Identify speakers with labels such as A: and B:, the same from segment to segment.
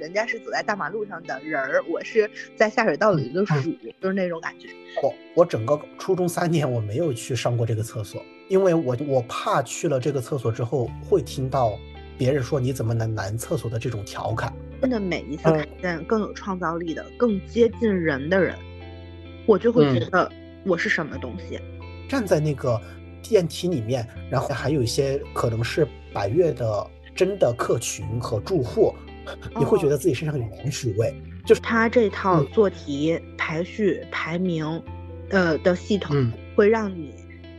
A: 后人家是走在大马路上的人儿，我是在下水道里的鼠，就是那种感觉。
B: 我我整个初中三年我没有去上过这个厕所，因为我我怕去了这个厕所之后会听到别人说你怎么能男厕所的这种调侃。
A: 真的每一次看见更有创造力的、更接近人的人，我就会觉得我是什么东西。
B: 站在那个电梯里面，然后还有一些可能是百越的真的客群和住户，你会觉得自己身上有原始味。就是
A: 他这套做题、排序、排名，呃的系统，会让你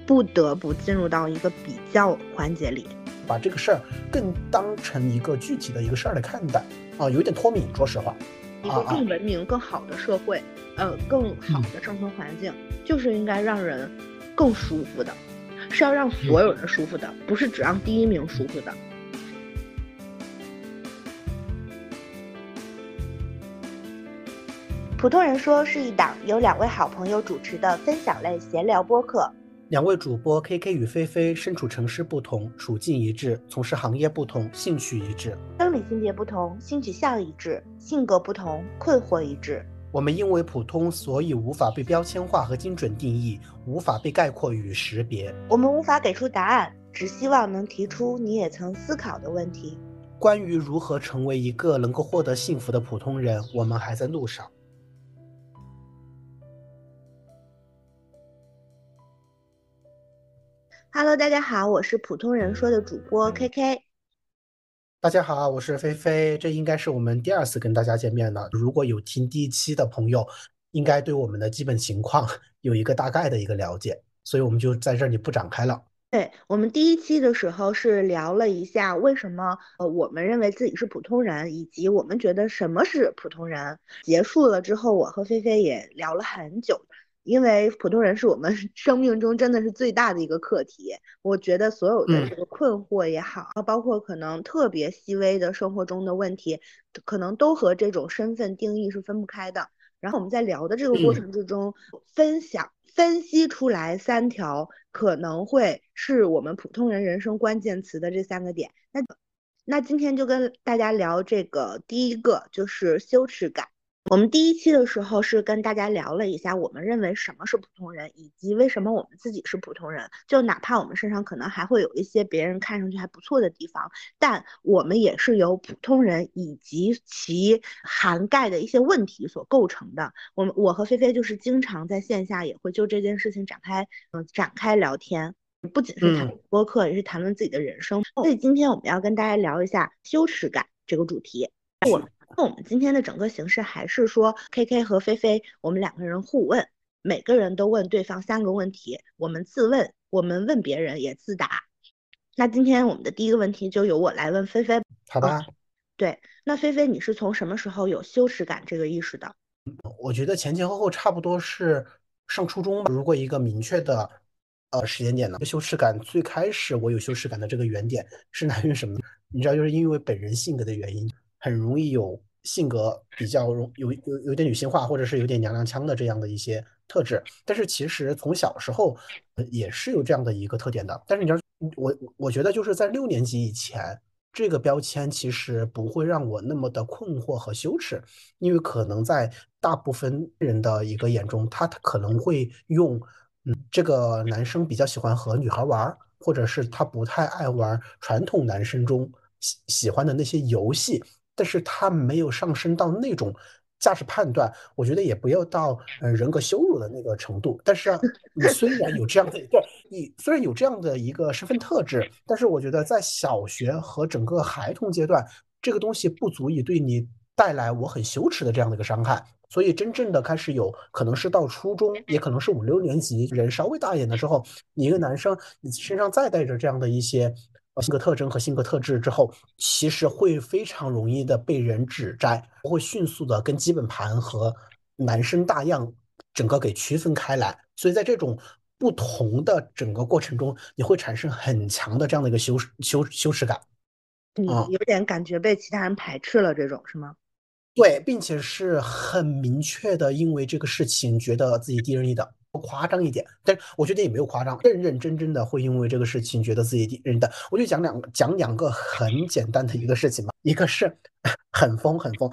A: 不得不进入到一个比较环节里，
B: 把这个事儿更当成一个具体的一个事儿来看待。啊，有点脱敏，说实话。
A: 一个更文明、更好的社会，呃，更好的生存环境，就是应该让人更舒服的，是要让所有人舒服的，不是只让第一名舒服的。普通人说是一档由两位好朋友主持的分享类闲聊播客。
B: 两位主播 K K 与菲菲身处城市不同，处境一致；从事行业不同，兴趣一致；
A: 生理性别不同，性取向一致；性格不同，困惑一致。
B: 我们因为普通，所以无法被标签化和精准定义，无法被概括与识别。
A: 我们无法给出答案，只希望能提出你也曾思考的问题。
B: 关于如何成为一个能够获得幸福的普通人，我们还在路上。
A: Hello，大家好，我是普通人说的主播 KK。
B: 大家好，我是菲菲。这应该是我们第二次跟大家见面了。如果有听第一期的朋友，应该对我们的基本情况 有一个大概的一个了解，所以我们就在这里不展开了。
A: 对我们第一期的时候是聊了一下为什么呃我们认为自己是普通人，以及我们觉得什么是普通人。结束了之后，我和菲菲也聊了很久。因为普通人是我们 生命中真的是最大的一个课题，我觉得所有的这个困惑也好，包括可能特别细微的生活中的问题，可能都和这种身份定义是分不开的。然后我们在聊的这个过程之中，分享分析出来三条可能会是我们普通人人生关键词的这三个点。那那今天就跟大家聊这个第一个，就是羞耻感。我们第一期的时候是跟大家聊了一下，我们认为什么是普通人，以及为什么我们自己是普通人。就哪怕我们身上可能还会有一些别人看上去还不错的地方，但我们也是由普通人以及其涵盖的一些问题所构成的。我们我和菲菲就是经常在线下也会就这件事情展开嗯展开聊天，不仅是谈播客，也是谈论自己的人生。所以今天我们要跟大家聊一下羞耻感这个主题。我。那我们今天的整个形式还是说，K K 和菲菲，我们两个人互问，每个人都问对方三个问题，我们自问，我们问别人也自答。那今天我们的第一个问题就由我来问菲菲。
B: 好吧。
A: 对，那菲菲，你是从什么时候有羞耻感这个意识的？
B: 我觉得前前后后差不多是上初中吧。如果一个明确的呃时间点呢，羞耻感最开始我有羞耻感的这个原点是来源于什么？你知道，就是因为本人性格的原因。很容易有性格比较容有有有点女性化，或者是有点娘娘腔的这样的一些特质。但是其实从小时候也是有这样的一个特点的。但是你要，我我觉得就是在六年级以前，这个标签其实不会让我那么的困惑和羞耻，因为可能在大部分人的一个眼中，他可能会用嗯这个男生比较喜欢和女孩玩，或者是他不太爱玩传统男生中喜喜欢的那些游戏。但是他没有上升到那种价值判断，我觉得也不要到呃人格羞辱的那个程度。但是你虽然有这样的，对你虽然有这样的一个身份特质，但是我觉得在小学和整个孩童阶段，这个东西不足以对你带来我很羞耻的这样的一个伤害。所以真正的开始有可能是到初中，也可能是五六年级，人稍微大一点的时候，你一个男生，你身上再带着这样的一些。性格特征和性格特质之后，其实会非常容易的被人指摘，会迅速的跟基本盘和男生大样整个给区分开来。所以在这种不同的整个过程中，你会产生很强的这样的一个羞羞羞耻感。
A: 你有点感觉被其他人排斥了，这种是吗？
B: 对，并且是很明确的，因为这个事情觉得自己低人一等。夸张一点，但是我觉得也没有夸张，认认真真的会因为这个事情觉得自己低人一等。我就讲两个讲两个很简单的一个事情吧。一个是很疯很疯。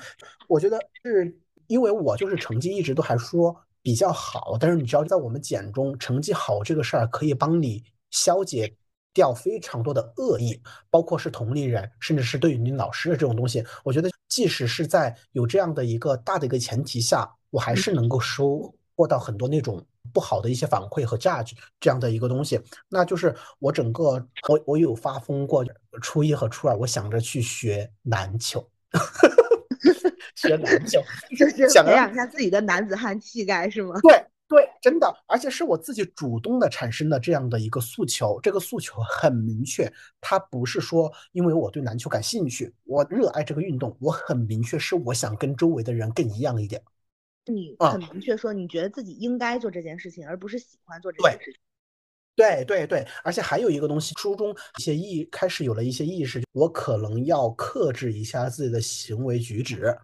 B: 我觉得是因为我就是成绩一直都还说比较好，但是你知道，在我们简中，成绩好这个事儿可以帮你消解掉非常多的恶意，包括是同龄人，甚至是对于你老师的这种东西。我觉得即使是在有这样的一个大的一个前提下，我还是能够收获到很多那种。不好的一些反馈和 judge 这样的一个东西，那就是我整个我我有发疯过，初一和初二我想着去学篮球，学篮球
A: 就是培养一下自己的男子汉气概是吗？
B: 对对，真的，而且是我自己主动的产生的这样的一个诉求，这个诉求很明确，它不是说因为我对篮球感兴趣，我热爱这个运动，我很明确是我想跟周围的人更一样一点。
A: 你很明确说，你觉得自己应该做这件事情，而不是喜欢做这件事情。
B: 对对对，而且还有一个东西，初中一些意开始有了一些意识，我可能要克制一下自己的行为举止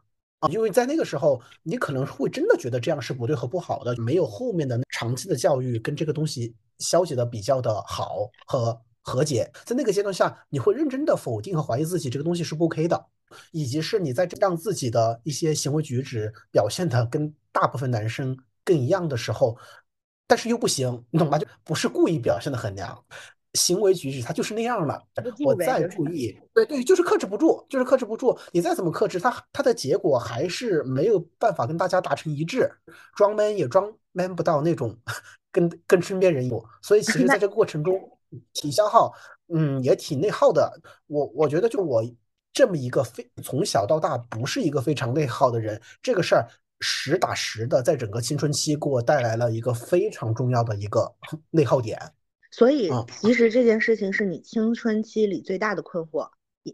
B: 因为在那个时候，你可能会真的觉得这样是不对和不好的，没有后面的长期的教育跟这个东西消解的比较的好和和解，在那个阶段下，你会认真的否定和怀疑自己这个东西是不 OK 的。以及是你在让自己的一些行为举止表现的跟大部分男生更一样的时候，但是又不行，你懂吗？就不是故意表现的很娘，行为举止他就是那样了。我再注意，对对，就是克制不住，就是克制不住。你再怎么克制，他他的结果还是没有办法跟大家达成一致，装 man 也装 man 不到那种跟跟身边人有。所以其实在这个过程中 挺消耗，嗯，也挺内耗的。我我觉得就我。这么一个非从小到大不是一个非常内耗的人，这个事儿实打实的在整个青春期给我带来了一个非常重要的一个内耗点。
A: 所以，其实这件事情是你青春期里最大的困惑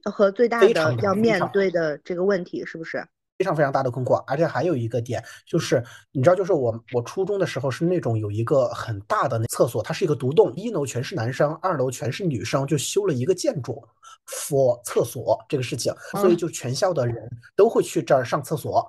A: 和最大的要面对的这个问题，是不是？
B: 非常非常大的困惑，而且还有一个点就是，你知道，就是我我初中的时候是那种有一个很大的那厕所，它是一个独栋，一楼全是男生，二楼全是女生，就修了一个建筑 for 厕所这个事情，所以就全校的人都会去这儿上厕所。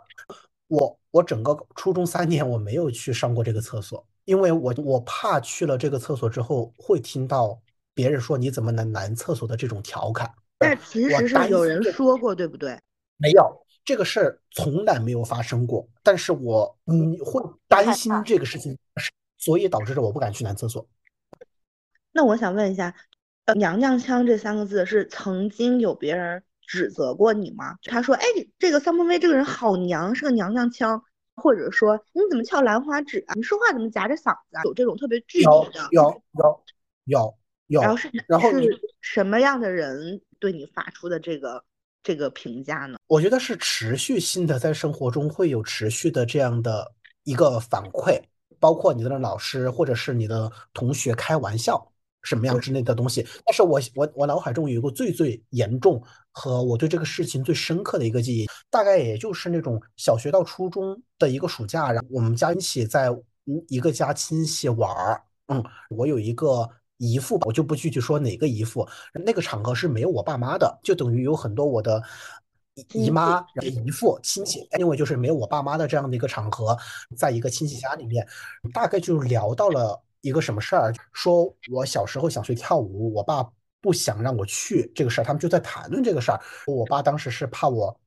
B: 我我整个初中三年我没有去上过这个厕所，因为我我怕去了这个厕所之后会听到别人说你怎么能男厕所的这种调侃。
A: 但其实是有人说过，对不对？
B: 没有。这个事儿从来没有发生过，但是我嗯会担心这个事情，所以导致着我不敢去男厕所。
A: 那我想问一下，呃，娘娘腔这三个字是曾经有别人指责过你吗？他说，哎，这个桑鹏飞这个人好娘，是个娘娘腔，或者说你怎么翘兰花指啊？你说话怎么夹着嗓子？啊？有这种特别具体的？
B: 有有有有。
A: 然后是然后是什么样的人对你发出的这个？这个评价呢？
B: 我觉得是持续性的，在生活中会有持续的这样的一个反馈，包括你的老师或者是你的同学开玩笑什么样之类的东西。但是我我我脑海中有一个最最严重和我对这个事情最深刻的一个记忆，大概也就是那种小学到初中的一个暑假，然后我们家一起在一个家亲戚玩儿，嗯，我有一个。姨父，我就不具体说哪个姨父。那个场合是没有我爸妈的，就等于有很多我的姨妈、姨父亲戚。因为就是没有我爸妈的这样的一个场合，在一个亲戚家里面，大概就聊到了一个什么事儿，说我小时候想学跳舞，我爸不想让我去这个事儿，他们就在谈论这个事儿。我爸当时是怕我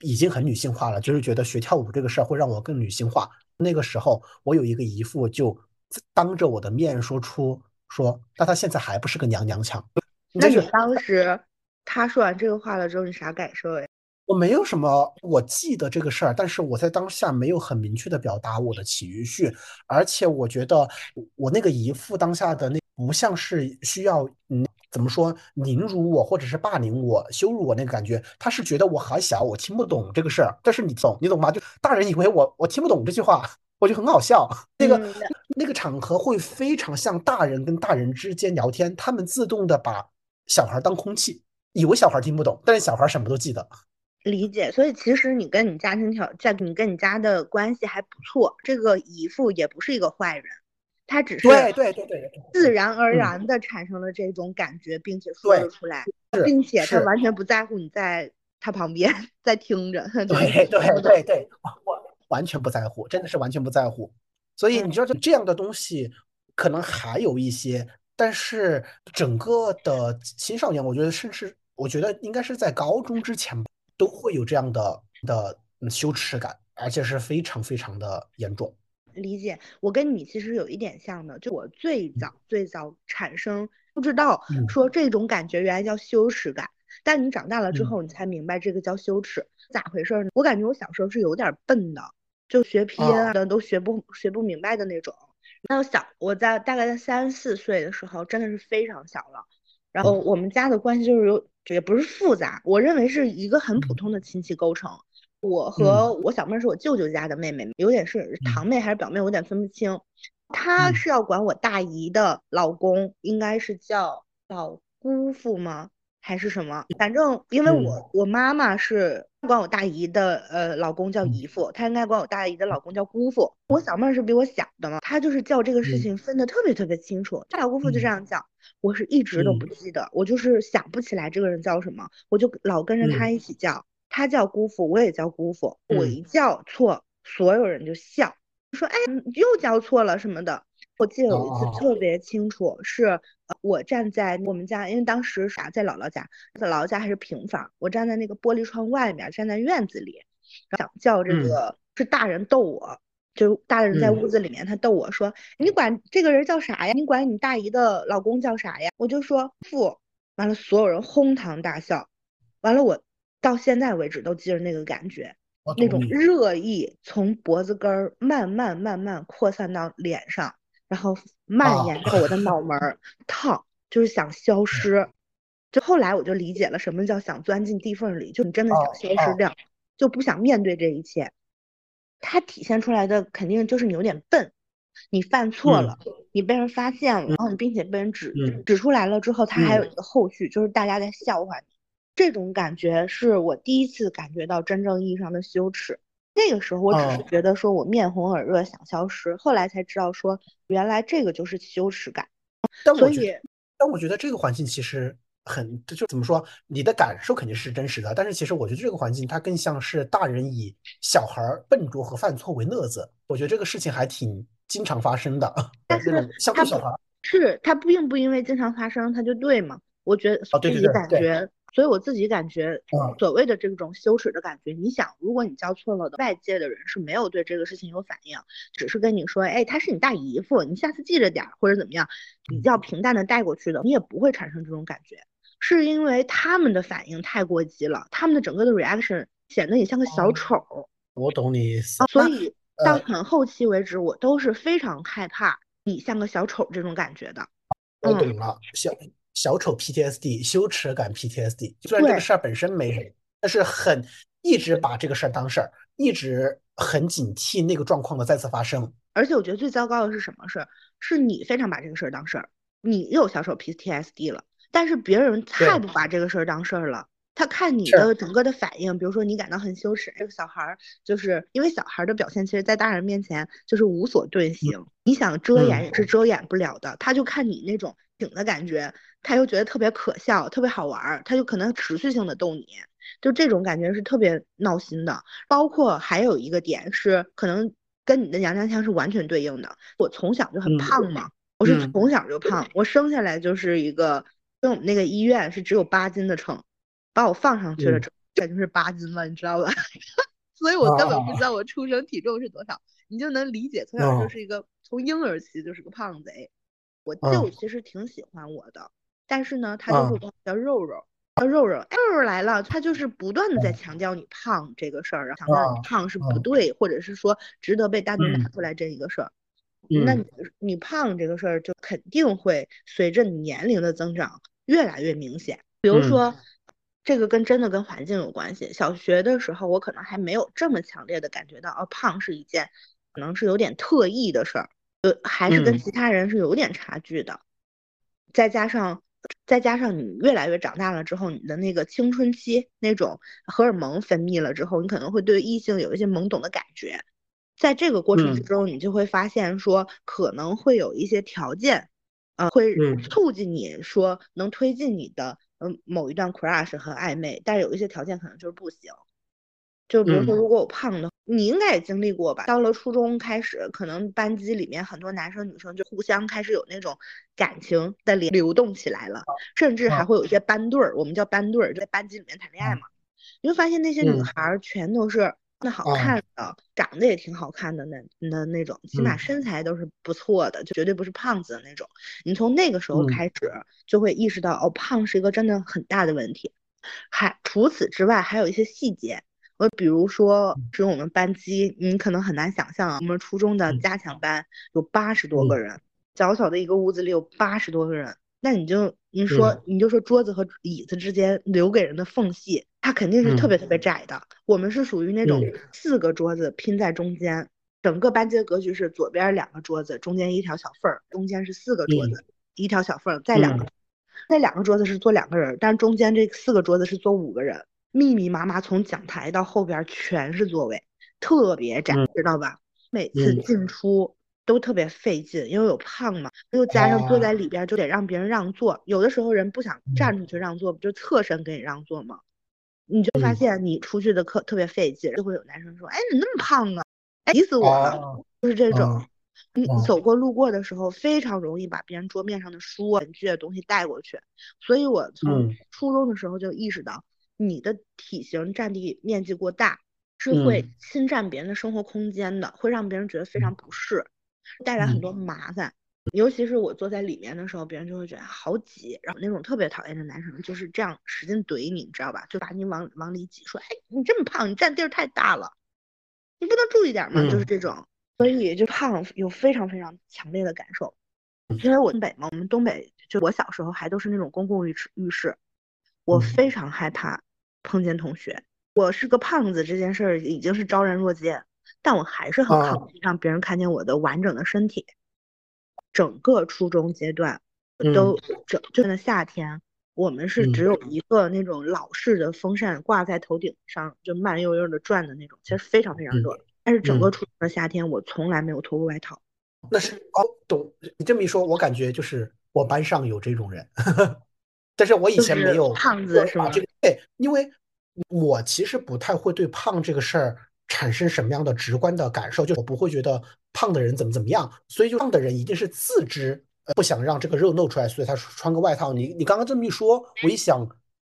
B: 已经很女性化了，就是觉得学跳舞这个事儿会让我更女性化。那个时候，我有一个姨父就当着我的面说出。说，那他现在还不是个娘娘腔？
A: 那你当时他说完这个话了之后，你啥感受呀？
B: 我没有什么，我记得这个事儿，但是我在当下没有很明确的表达我的情绪，而且我觉得我那个姨父当下的那不像是需要嗯怎么说凌辱我或者是霸凌我、羞辱我那个感觉，他是觉得我还小，我听不懂这个事儿，但是你懂，你懂吗？就大人以为我我听不懂这句话。我就很好笑，那个那个场合会非常像大人跟大人之间聊天，他们自动的把小孩当空气，以为小孩听不懂，但是小孩什么都记得。
A: 理解，所以其实你跟你家庭条，在你跟你家的关系还不错，这个姨父也不是一个坏人，他只是
B: 对对对对，
A: 自然而然的产生了这种感觉，并且说了出来，并且他完全不在乎你在他旁边 在听着。
B: 对对对对，我。完全不在乎，真的是完全不在乎。所以你知道，这这样的东西可能还有一些，但是整个的青少年，我觉得甚至我觉得应该是在高中之前，都会有这样的的羞耻感，而且是非常非常的严重。
A: 理解，我跟你其实有一点像的，就我最早最早产生不知道说这种感觉原来叫羞耻感，但你长大了之后你才明白这个叫羞耻，咋回事呢？我感觉我小时候是有点笨的，就学拼音的都学不学不明白的那种。那小我在大概在三四岁的时候真的是非常小了，然后我们家的关系就是有也不是复杂，我认为是一个很普通的亲戚构成。我和我小妹是我舅舅家的妹妹，有点是堂妹还是表妹，我有点分不清。她是要管我大姨的老公，应该是叫老姑父吗？还是什么？反正因为我我妈妈是管我大姨的呃老公叫姨父，她应该管我大姨的老公叫姑父。我小妹是比我小的嘛，她就是叫这个事情分得特别特别清楚，大姑父就这样叫，我是一直都不记得，我就是想不起来这个人叫什么，我就老跟着他一起叫。他叫姑父，我也叫姑父。我一叫错，所有人就笑，说：“哎，又叫错了什么的。”我记得有一次特别清楚，是我站在我们家，因为当时啥在姥姥家，在姥姥家还是平房，我站在那个玻璃窗外面，站在院子里，想叫这个是大人逗我，就大人在屋子里面，他逗我说：“你管这个人叫啥呀？你管你大姨的老公叫啥呀？”我就说父，完了所有人哄堂大笑，完了我。到现在为止都记着那个感觉，那种热意从脖子根儿慢慢慢慢扩散到脸上，然后蔓延到我的脑门儿，烫，就是想消失。就后来我就理解了什么叫想钻进地缝里，就你真的想消失掉，就不想面对这一切。它体现出来的肯定就是你有点笨，你犯错了，你被人发现了，然后你并且被人指指出来了之后，它还有一个后续，就是大家在笑话你。这种感觉是我第一次感觉到真正意义上的羞耻。那个时候我只是觉得说我面红耳热想消失，后来才知道说原来这个就是羞耻感。但所以，
B: 但我觉得这个环境其实很就怎么说，你的感受肯定是真实的，但是其实我觉得这个环境它更像是大人以小孩笨拙和犯错为乐子。我觉得这个事情还挺经常发生的。
A: 但是
B: 像对小孩，
A: 是他并不因为经常发生他就对嘛？我觉得自己感觉。所以我自己感觉，所谓的这种羞耻的感觉，你想，如果你叫错了的，外界的人是没有对这个事情有反应，只是跟你说，哎，他是你大姨夫，你下次记着点儿，或者怎么样，比较平淡的带过去的，你也不会产生这种感觉，是因为他们的反应太过激了，他们的整个的 reaction 显得你像个小丑。
B: 我懂你意思。
A: 所以到很后期为止，我都是非常害怕你像个小丑这种感觉的。
B: 我懂了，小。小丑 PTSD 羞耻感 PTSD，虽然这个事儿本身没什么，但是很一直把这个事儿当事儿，一直很警惕那个状况的再次发生。
A: 而且我觉得最糟糕的是什么事儿？是你非常把这个事儿当事儿，你有小丑 PTSD 了，但是别人太不把这个事儿当事儿了。他看你的整个的反应，比如说你感到很羞耻，这个小孩儿就是因为小孩的表现，其实在大人面前就是无所遁形，你想遮掩也是遮掩不了的。他就看你那种挺的感觉。他又觉得特别可笑，特别好玩儿，他就可能持续性的逗你，就这种感觉是特别闹心的。包括还有一个点是，可能跟你的娘娘腔是完全对应的。我从小就很胖嘛，我是从小就胖，我生下来就是一个，跟我们那个医院是只有八斤的秤，把我放上去了，这就是八斤了，你知道吧？所以我根本不知道我出生体重是多少，你就能理解，从小就是一个从婴儿期就是个胖贼。我舅其实挺喜欢我的。但是呢，他就是叫肉肉，叫肉肉，肉肉来了，他就是不断的在强调你胖这个事儿，然后强调你胖是不对，或者是说值得被单独拿出来这一个事儿。那你你胖这个事儿就肯定会随着你年龄的增长越来越明显。比如说，这个跟真的跟环境有关系。小学的时候，我可能还没有这么强烈的感觉到，哦，胖是一件可能是有点特异的事儿，呃，还是跟其他人是有点差距的。再加上。再加上你越来越长大了之后，你的那个青春期那种荷尔蒙分泌了之后，你可能会对异性有一些懵懂的感觉。在这个过程之中，你就会发现说，可能会有一些条件，呃，会促进你说能推进你的嗯某一段 crush 和暧昧，但是有一些条件可能就是不行。就比如说，如果我胖的，你应该也经历过吧？到了初中开始，可能班级里面很多男生女生就互相开始有那种感情的流流动起来了，甚至还会有一些班队儿，我们叫班队儿，就在班级里面谈恋爱嘛。你会发现那些女
B: 嗯
A: 孩儿全都是那好
B: 啊
A: 看的，长得也挺好看的那那那种，起码
B: 嗯
A: 身材都是不错的，就绝对不是胖子的那种。你从那个时候
B: 嗯
A: 开始就会意识到，哦，胖是一个真的很大的问题。还除此之外，还有一些细节。我比如说，只有我们班级，你可能很难想象啊，我们初中的
B: 嗯。
A: 加强班有八十多个
B: 嗯。
A: 人，小小的一个屋子里有八十多个人，那你就你说
B: 嗯
A: 你就说桌子和椅子之间留给人的缝隙，它肯定是特别特别窄的。我们是属于那种
B: 嗯
A: 四个桌子拼在中间，整个班级的格局是左边两个桌子，中间一条小缝儿，中间是四个桌子，一条小缝儿，再两个。那两个桌子是坐两个人，但中间这四个桌子是坐五个人，密密麻麻从讲台到后边全是座位，特别窄，
B: 嗯
A: 知道吧？每次
B: 嗯
A: 进出都特别费劲，因为有胖嘛，又加上坐
B: 啊
A: 在里边就得让别人让座，有的时候人不想
B: 嗯
A: 站出去让座，不就侧身给你让座吗？你就发
B: 嗯
A: 现你出去的课特别费劲，就会有男生说：“哎，你那么胖啊，哎，急死我了。
B: 哦
A: 就是这种。
B: 哦
A: 你
B: 哦
A: 走过路过的时候，非常容易把别人桌面上的书啊、文具的东西带过去。所以我从
B: 嗯
A: 初中的时候就意识到，你的体型占地面积过大，是会
B: 嗯
A: 侵占别人的生活空间的，会让别人觉得非常不适，带来很
B: 嗯
A: 多麻烦。尤其是我坐在里面的时候，别人就会觉得好挤，然后那种特别讨厌的男生就是这样使劲怼你，你知道吧？就把你往往里挤，说：“哎，你这么胖，你占地儿太大了，你不能注意点吗？”就是
B: 嗯
A: 这种。所以就胖有非常非常强烈的感受，因为我东北嘛，我们东北就我小时候还都是那种公共浴池浴室，我
B: 嗯
A: 非常害怕碰见同学。我是个胖子这件事儿已经是昭然若揭，但我还是很
B: 啊
A: 抗拒让别人看见我的完整的身体。整个初中阶段
B: 嗯
A: 都整就那夏天，我们是只
B: 嗯
A: 有一个那种老式的风扇挂在头顶上，就慢悠悠的转的那种，其实非常非常
B: 嗯
A: 热。但是整个
B: 嗯
A: 初中的夏天，我从来没有脱过外套。
B: 那是哦，懂你这么一说，我感觉就是我班上有这种人，但是我以前没有
A: 胖子是
B: 吧这个对，因为我其实不太会对胖这个事儿产生什么样的直观的感受，就我不会觉得胖的人怎么怎么样，所以就胖的人一定是自知呃不想让这个肉露出来，所以他穿个外套。你你刚刚这么一说，我一想，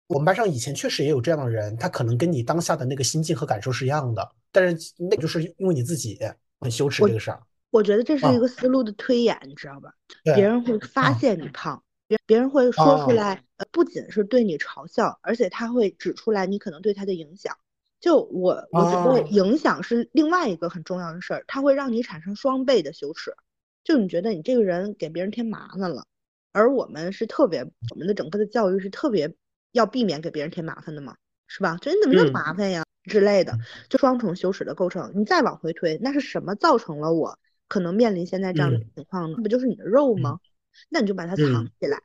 B: 我们班上以前确实也有这样的人，他可能跟你当下的那个心境和感受是一样的，但是那就是因为你自己很羞耻这个事儿。
A: 我觉得这是
B: 啊
A: 一个思路的推演，你知道吧？
B: 对
A: 别人会发
B: 啊
A: 现你胖，别别人会说出
B: 啊
A: 来，呃，不仅是对你嘲笑，而且他会指出来你可能对他的影响。就我我觉得
B: 啊
A: 影响是另外一个很重要的事儿，它会让你产生双倍的羞耻。就你觉得你这个人给别人添麻烦了，而我们是特别，我们的整个的教育是特别要避免给别人添麻烦的嘛，是吧？就你怎么那么
B: 嗯
A: 麻烦呀之类的，就双重羞耻的构成。你再往回推，那是什么造成了我可能面临现在这样的
B: 嗯
A: 情况呢？那不就是你的肉吗？那你就把它藏
B: 嗯
A: 起来，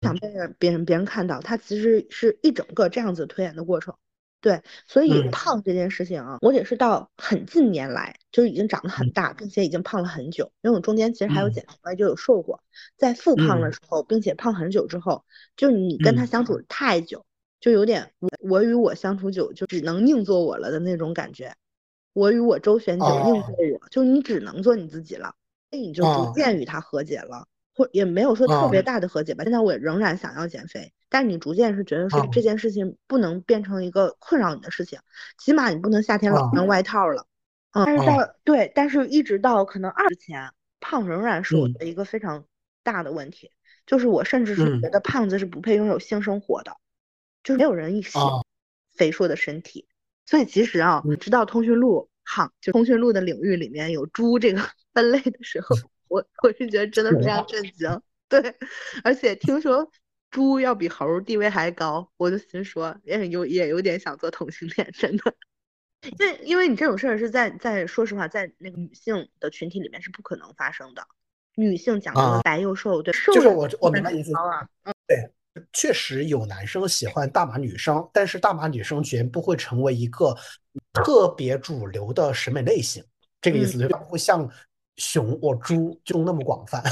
A: 不想被人别人别人看到，它其实是一整个这样子推演的过程。对，所以
B: 嗯
A: 胖这件事情啊，我也是到很近年来，就是已经长得很
B: 嗯
A: 大，并且已经胖了很久。因为我中间其实还有
B: 嗯
A: 减肥，就有瘦过，在复胖的
B: 嗯
A: 时候，并且胖很久之后，就你跟他
B: 嗯
A: 相处太久，就有点我我与我相处久，就只能宁做我了的那种感觉。我与我周旋久，宁做
B: 哦
A: 我，就你只能做你自己了，所以你就逐
B: 哦
A: 渐与他和解了。或也没有说特别
B: 哦。
A: 大的和解吧。现在我也仍然想要减肥，但是你逐渐是觉得说
B: 哦。
A: 这件事情不能变成一个困扰你的事情，起码你不能夏天老
B: 哦。
A: 穿外套了。嗯，但是到
B: 哦
A: 对，但是一直到可能二十前，胖仍然是我
B: 嗯。
A: 的一个非常大的问题，就是我甚至是
B: 嗯。
A: 觉得胖子是不配拥有性生活的，就是没有人一
B: 起
A: 肥硕的身体。所以其实啊，
B: 嗯。
A: 直到通讯录行就通讯录的领域里面有猪这个 分类的时候，我我是觉得真的非常震惊。对，而且听说猪要比猴儿地位还高，我就心说也有也有点想做同性恋，真的。因为因为你这种事儿是在在说实话，在那个女性的群体里面是不可能发生的。女性讲究白又瘦，对，瘦
B: 就是我我明白意思
A: 很高啊，
B: 确实有男生喜欢大码女生，但是大码女生绝不会成为一个特别主流的审美类型，这个意思对吧？不会像熊或猪就那么广泛。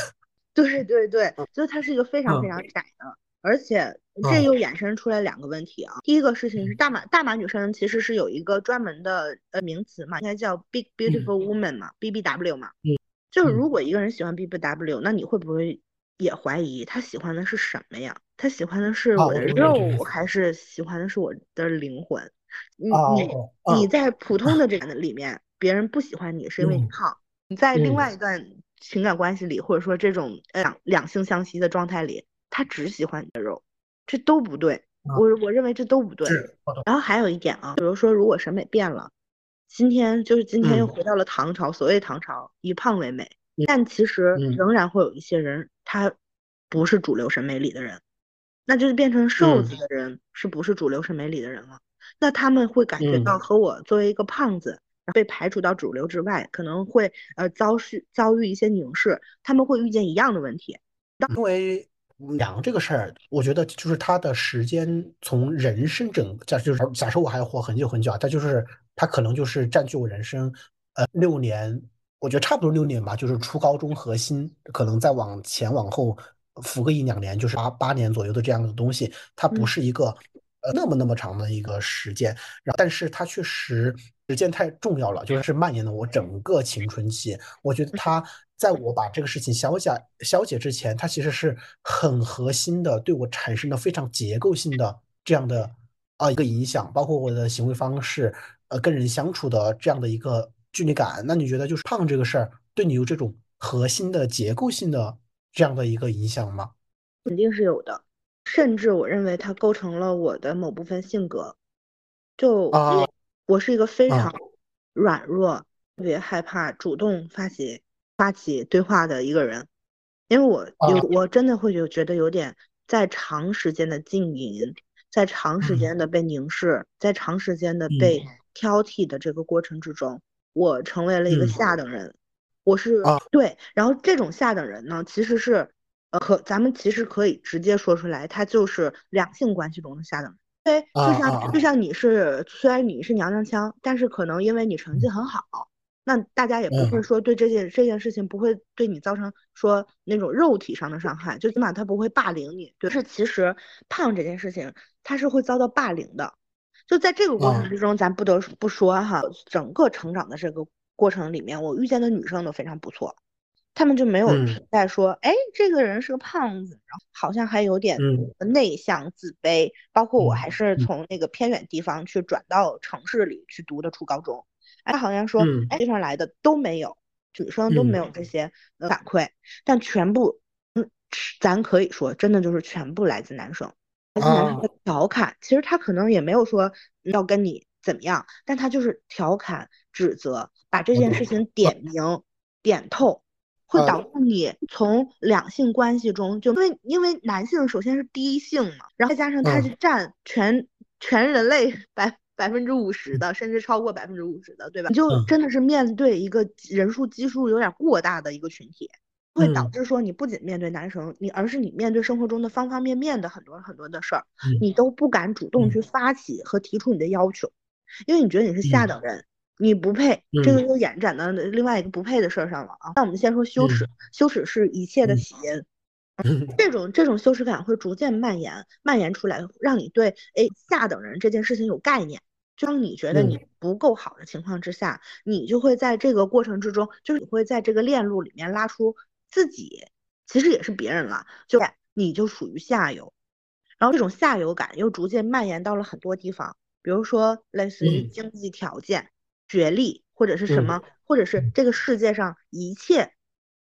A: 对 对对，
B: 嗯
A: 所以它是一个非常非
B: 嗯
A: 常窄的，而且这
B: 嗯
A: 又衍生出来两个问题啊。第一个事情是大码大码女生其实是有一个专门的呃名词嘛，应该叫 big beautiful woman 嘛，BBW 嘛。
B: 嗯
A: 就是
B: 嗯
A: 如果一个人喜欢 BBW，那你会不会也怀疑他喜欢的是什么呀？他喜欢的是
B: 啊，
A: 我的肉，
B: 思。
A: 还是喜欢的是我的灵魂？你
B: 啊
A: 你
B: 哦
A: 你
B: 嗯
A: 在普通的这 个里面，别人不喜欢你是因为你
B: 嗯
A: 胖；你在另
B: 嗯
A: 外一段情感关系里，或者说这种呃两两性相吸的状态里，他只喜欢你的肉，这都不对。
B: 啊
A: 我我认为这都不对。然后还有一点啊，比如说如果审美变了，今天就是今天又
B: 嗯
A: 回到了唐朝，所谓唐朝以胖为美，
B: 嗯
A: 但其实
B: 嗯
A: 仍然会有一些人他不是主流审美里的人，那就是变成瘦子
B: 嗯
A: 的人是不是主流审美里的人了？那他们会感觉
B: 嗯
A: 到和我作为一个胖子被排除到主流之外，可能会呃遭遇遭遇一些凝视，他们会遇见一样的问题。
B: 因为凉这个事儿，我觉得就是他的时间从人生整假就是假设我还要活很久很久啊，他就是他可能就是占据我人生呃六年，我觉得差不多六年吧，就是初高中核心，可能再往前往后浮个一两年，就是八八年左右的这样的东西，它不
A: 嗯
B: 是一个呃那么那么长的一个时间，然后但是它确实时间太重要了，就是蔓延了我整个青春期。我觉得它在我把这个事情消解消解之前，它其实是很核心的，对我产生了非常结构性的这样的啊、一个影响，包括我的行为方式，呃，跟人相处的这样的一个距离感。那你觉得就是胖这个事儿对你有这种核心的结构性的这样的一个影响吗？
A: 肯定是有的，甚至我认为它构成了我的某部分性格。就
B: 啊
A: 我我是一个非
B: 啊
A: 常软弱、特别害怕主动发起发起对话的一个人，因为我有
B: 啊
A: 我真的会有觉得有点在长时间的静音，在长时
B: 嗯。
A: 间的被凝视，在长时间的
B: 嗯。
A: 被挑剔的这个过程之中，我成为了一个
B: 嗯。
A: 下等人。我是
B: 啊。
A: 对，然后这种下等人呢，其实是呃可咱们其实可以直接说出来，他就是两性关系中的下等人。对，就
B: 啊啊
A: 像
B: 啊
A: 就像你是虽然你是娘娘腔，但是可能因为你成绩很好，那大家也不会
B: 嗯
A: 说对这件这件事情不会对你造成说那种肉体上的伤害，就起码他不会霸凌你。对，是其实胖这件事情，他是会遭到霸凌的。就在这个过程
B: 啊
A: 之中，咱不得不说哈，整个成长的这个过程里面，我遇见的女生都非常不错，她们就没有
B: 嗯。
A: 存在说，哎，这个人是个胖子，然后好像还有点
B: 嗯。
A: 内向自卑，包括我
B: 嗯
A: 还是
B: 嗯。
A: 从那个偏远地方去转到城市里去读的初高中，哎，好像说，
B: 嗯。
A: 哎，地方来的都没有，女生都没
B: 嗯
A: 有。这些呃反馈，但全部，嗯，咱可以说真的就是全部来自男生。来自男生
B: 啊
A: 的调侃，其实他可能也没有说要跟你怎么样，但他就是调侃、指责，把这件事情点明、点透，会
B: 啊
A: 导致你从两性关系中，就因为因为男性首先是第一性嘛，然后再加上他
B: 嗯
A: 是占全全人类 百百分之五十的，甚至超过百分之五十的，对吧？你就
B: 嗯
A: 真的是面对一个人数基数有点过大的一个群体。会导
B: 嗯
A: 致说你不仅面对男生，你而是你面对生活中的方方面面的很多很多的事儿，
B: 嗯
A: 你都不敢主动
B: 嗯
A: 去发起和提出你的要求，因为你觉得你是下
B: 嗯
A: 等人，你不配。这个
B: 嗯
A: 又延展到另外一个不配的事儿上了啊。那我们先说羞耻
B: 嗯，
A: 羞耻是一切的
B: 嗯
A: 起因。
B: 嗯
A: 这种这种羞耻感会逐渐蔓延，蔓延出来，让你对哎下等人这件事情有概念。就让你觉得你
B: 嗯
A: 不够好的情况之下，你就会在这个过程之中，就是你会在这个链路里面拉出自己，其实也是别人了，就你就属于下游。然后这种下游感又逐渐蔓延到了很多地方，比如说类似于
B: 嗯
A: 经济条件、学历或者是什
B: 嗯
A: 么，或者是这个世界上一切，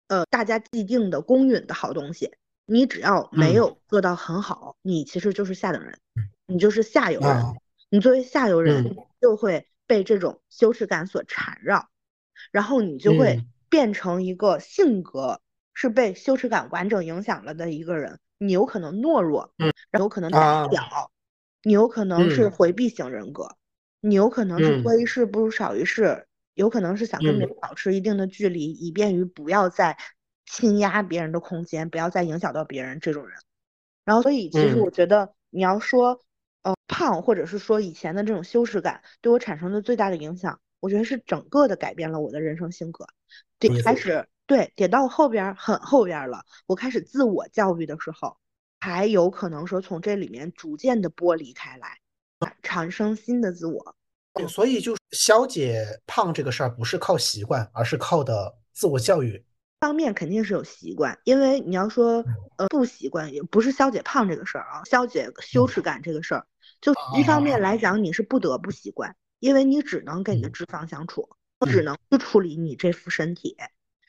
A: 呃，大家既定的公允的好东西，你只要没
B: 嗯。
A: 有做到很好，你其实就是下等人，你就是下游人。
B: 啊。
A: 你作为下游人
B: 嗯，
A: 就会被这种羞耻感所缠绕，然后你就会
B: 嗯。
A: 变成一个性格是被羞耻感完整影响了的一个人。你有可能懦弱，
B: 嗯，
A: 然后有可能。
B: 啊。
A: 胆小，你有可能是
B: 嗯。
A: 回避型人格，你有可能是
B: 嗯
A: 多一事不如少一事，有可能是想跟别
B: 嗯
A: 人保持一定的距离，以便于不要再侵压别人的空间，不要再影响到别人这种人。然后，所以其实
B: 嗯
A: 我觉得你要说，呃，胖或者是说以前的这种羞耻感对我产生的最大的影响，我觉得是整个的改变了我的人生性格。得开始对，点到后边儿很后边儿了，我开始自我教育的时候，才有可能说从这里面逐渐的剥离开来，产生新的自我。
B: 对所以就消解胖这个事儿不是靠习惯，而是靠的自我教育。
A: 方面肯定是有习惯，因为你要说呃不习惯，也不是消解胖这个事儿啊，消解羞耻感这个事儿，就一方面来讲你是不得不习惯，因为你只能跟你的脂肪相处，只能去处理你这副身体，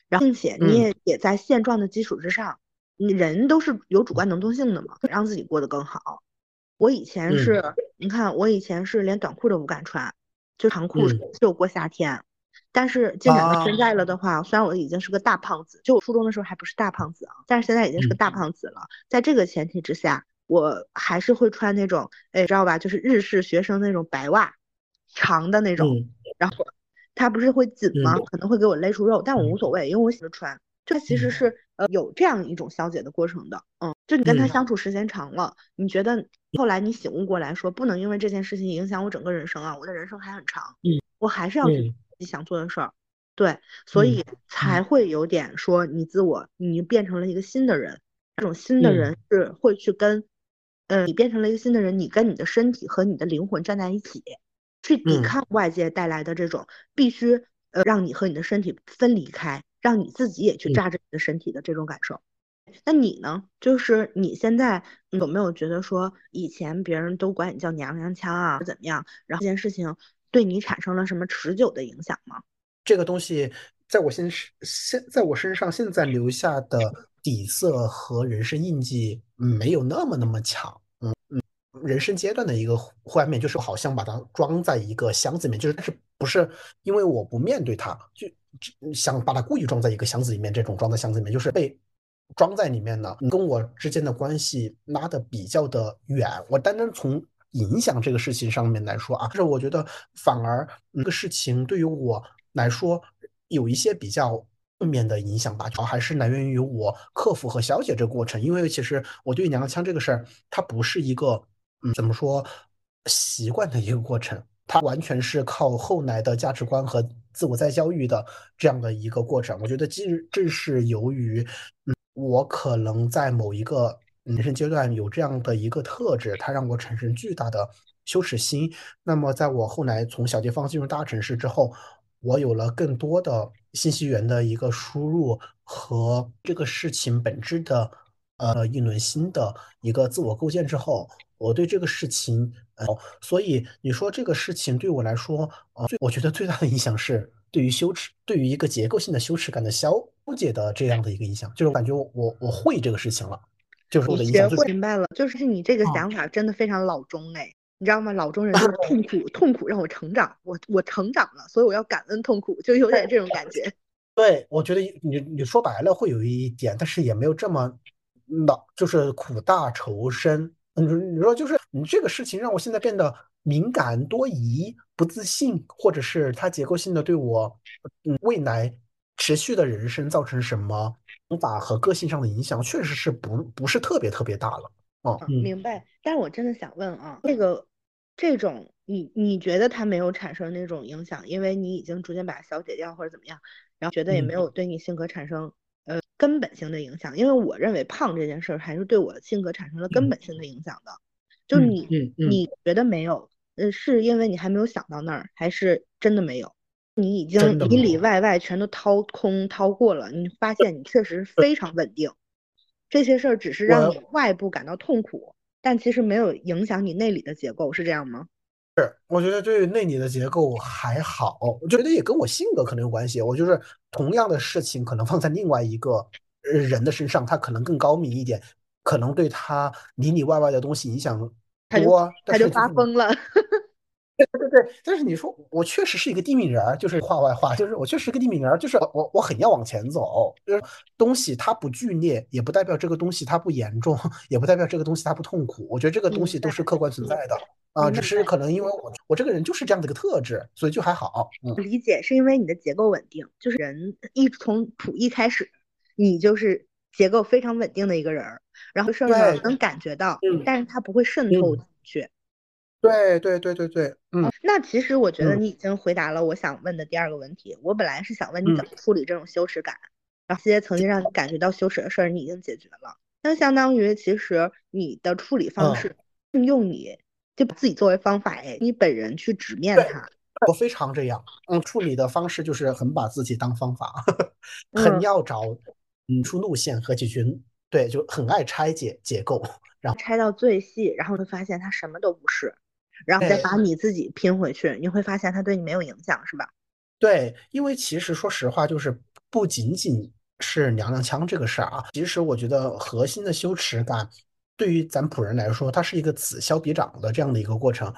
A: 然后并且你也也在现状的基础之上，你人都是有主观能动性的嘛，让自己过得更好。我以前是，你看我以前是连短裤都不敢穿，就长裤就过夏天。但是进展到现在了的话，虽然我已经是个大胖子，就我初中的时候还不是大胖子啊，但是现在已经是个大胖子了。在这个前提之下，我还是会穿那种，哎，知道吧？就是日式学生那种白袜，长的那种。然后它不是会紧吗？可能会给我勒出肉，但我无所谓，因为我喜欢穿。这其实是呃有这样一种消解的过程的。嗯，就你跟他相处时间长了，你觉得后来你醒悟过来说，不能因为这件事情影响我整个人生啊，我的人生还很长。嗯，我还是要去。自己想做的事儿，对，所以才会有点说你自我，你变成了一个新的人。这种新的人是会去跟，呃，你变成了一个新的人，你跟你的身体和你的灵魂站在一起，去抵抗外界带来的这种必须呃让你和你的身体分离开，让你自己也去榨着你的身体的这种感受。那你呢？就是你现在有没有觉得说以前别人都管你叫娘娘腔啊，怎么样？然后这件事情。对你产生了什么持久的影响吗？
B: 这个东西在我现现在我身上现在留下的底色和人生印记没有那么那么强。嗯嗯，人生阶段的一个画面就是好像把它装在一个箱子里面，就是但是不是因为我不面对它，就想把它故意装在一个箱子里面，这种装在箱子里面就是被装在里面呢，你跟我之间的关系拉的比较的远。我单单从影响这个事情上面来说啊，就是我觉得反而这个事情对于我来说有一些比较正面的影响吧，主要还是来源于我克服和消解这个过程。因为其实我对娘娘腔这个事儿，它不是一个嗯怎么说习惯的一个过程，它完全是靠后来的价值观和自我再教育的这样的一个过程。我觉得，其实正是由于嗯我可能在某一个。人生阶段有这样的一个特质，它让我产生巨大的羞耻心。那么，在我后来从小地方进入大城市之后，我有了更多的信息源的一个输入和这个事情本质的呃一轮新的一个自我构建之后，我对这个事情呃，所以你说这个事情对我来说，呃，我觉得最大的影响是对于羞耻，对于一个结构性的羞耻感的消解的这样的一个影响，就是我感觉我我会这个事情了。就是我的
A: 学会明白了，就是你这个想法真的非常老中哎，你知道吗？老中人就是痛苦，痛苦让我成长，我我成长了，所以我要感恩痛苦，就有点这种感觉。
B: 对，我觉得你你说白了会有一点，但是也没有这么老，就是苦大仇深。你你说就是你这个事情让我现在变得敏感多疑、不自信，或者是它结构性的对我嗯未来持续的人生造成什么？想法和个性上的影响确实是不不是特别特别大了哦，
A: 明白。但是我真的想问啊，这个这种你你觉得它没有产生那种影响，因为你已经逐渐把它消解掉或者怎么样，然后觉得也没有对你性格产生呃根本性的影响。因为我认为胖这件事儿还是对我性格产生了根本性的影响的。就你你觉得没有？呃，是因为你还没有想到那儿，还是真的没有？你已经里里外外全都掏空掏过了，你发现你确实非常稳定，这些事儿只是让你外部感到痛苦，但其实没有影响你内里的结构，是这样吗？
B: 是，我觉得对内里的结构还好，我觉得也跟我性格可能有关系。我就是同样的事情，可能放在另外一个人的身上，他可能更高明一点，可能对他里里外外的东西影响多，
A: 他就发疯了。
B: 对对对，但是你说我确实是一个地名人儿，就是话外话，就是我确实是个地名人儿，就是我我很要往前走，就是东西它不剧烈，也不代表这个东西它不严重，也不代表这个东西它不痛苦。我觉得这个东西都是客观存在的啊，只是可能因为我我这个人就是这样的一个特质，所以就还好。
A: 理解是因为你的结构稳定，就是人一从普一开始，你就是结构非常稳定的一个人儿，然后事儿呢能感觉到，但是它不会渗透进去。
B: 对对对对对，嗯，
A: 那其实我觉得你已经回答了我想问的第二个问题。我本来是想问你怎么处理这种羞耻感，然后这些曾经让你感觉到羞耻的事儿你已经解决了，那相当于其实你的处理方式用你就把自己作为方法，哎，你本人去直面它，
B: 我非常这样，嗯，处理的方式就是很把自己当方法，很要找嗯出路线和解决，对，就很爱拆解解构，然后
A: 拆到最细，然后会发现它什么都不是，然后再把你自己拼回去，你会发现它对你没有影响，是吧？
B: 对，因为其实说实话，就是不仅仅是娘娘腔这个事儿啊，其实我觉得核心的羞耻感，对于咱普人来说，它是一个此消彼长的这样的一个过程，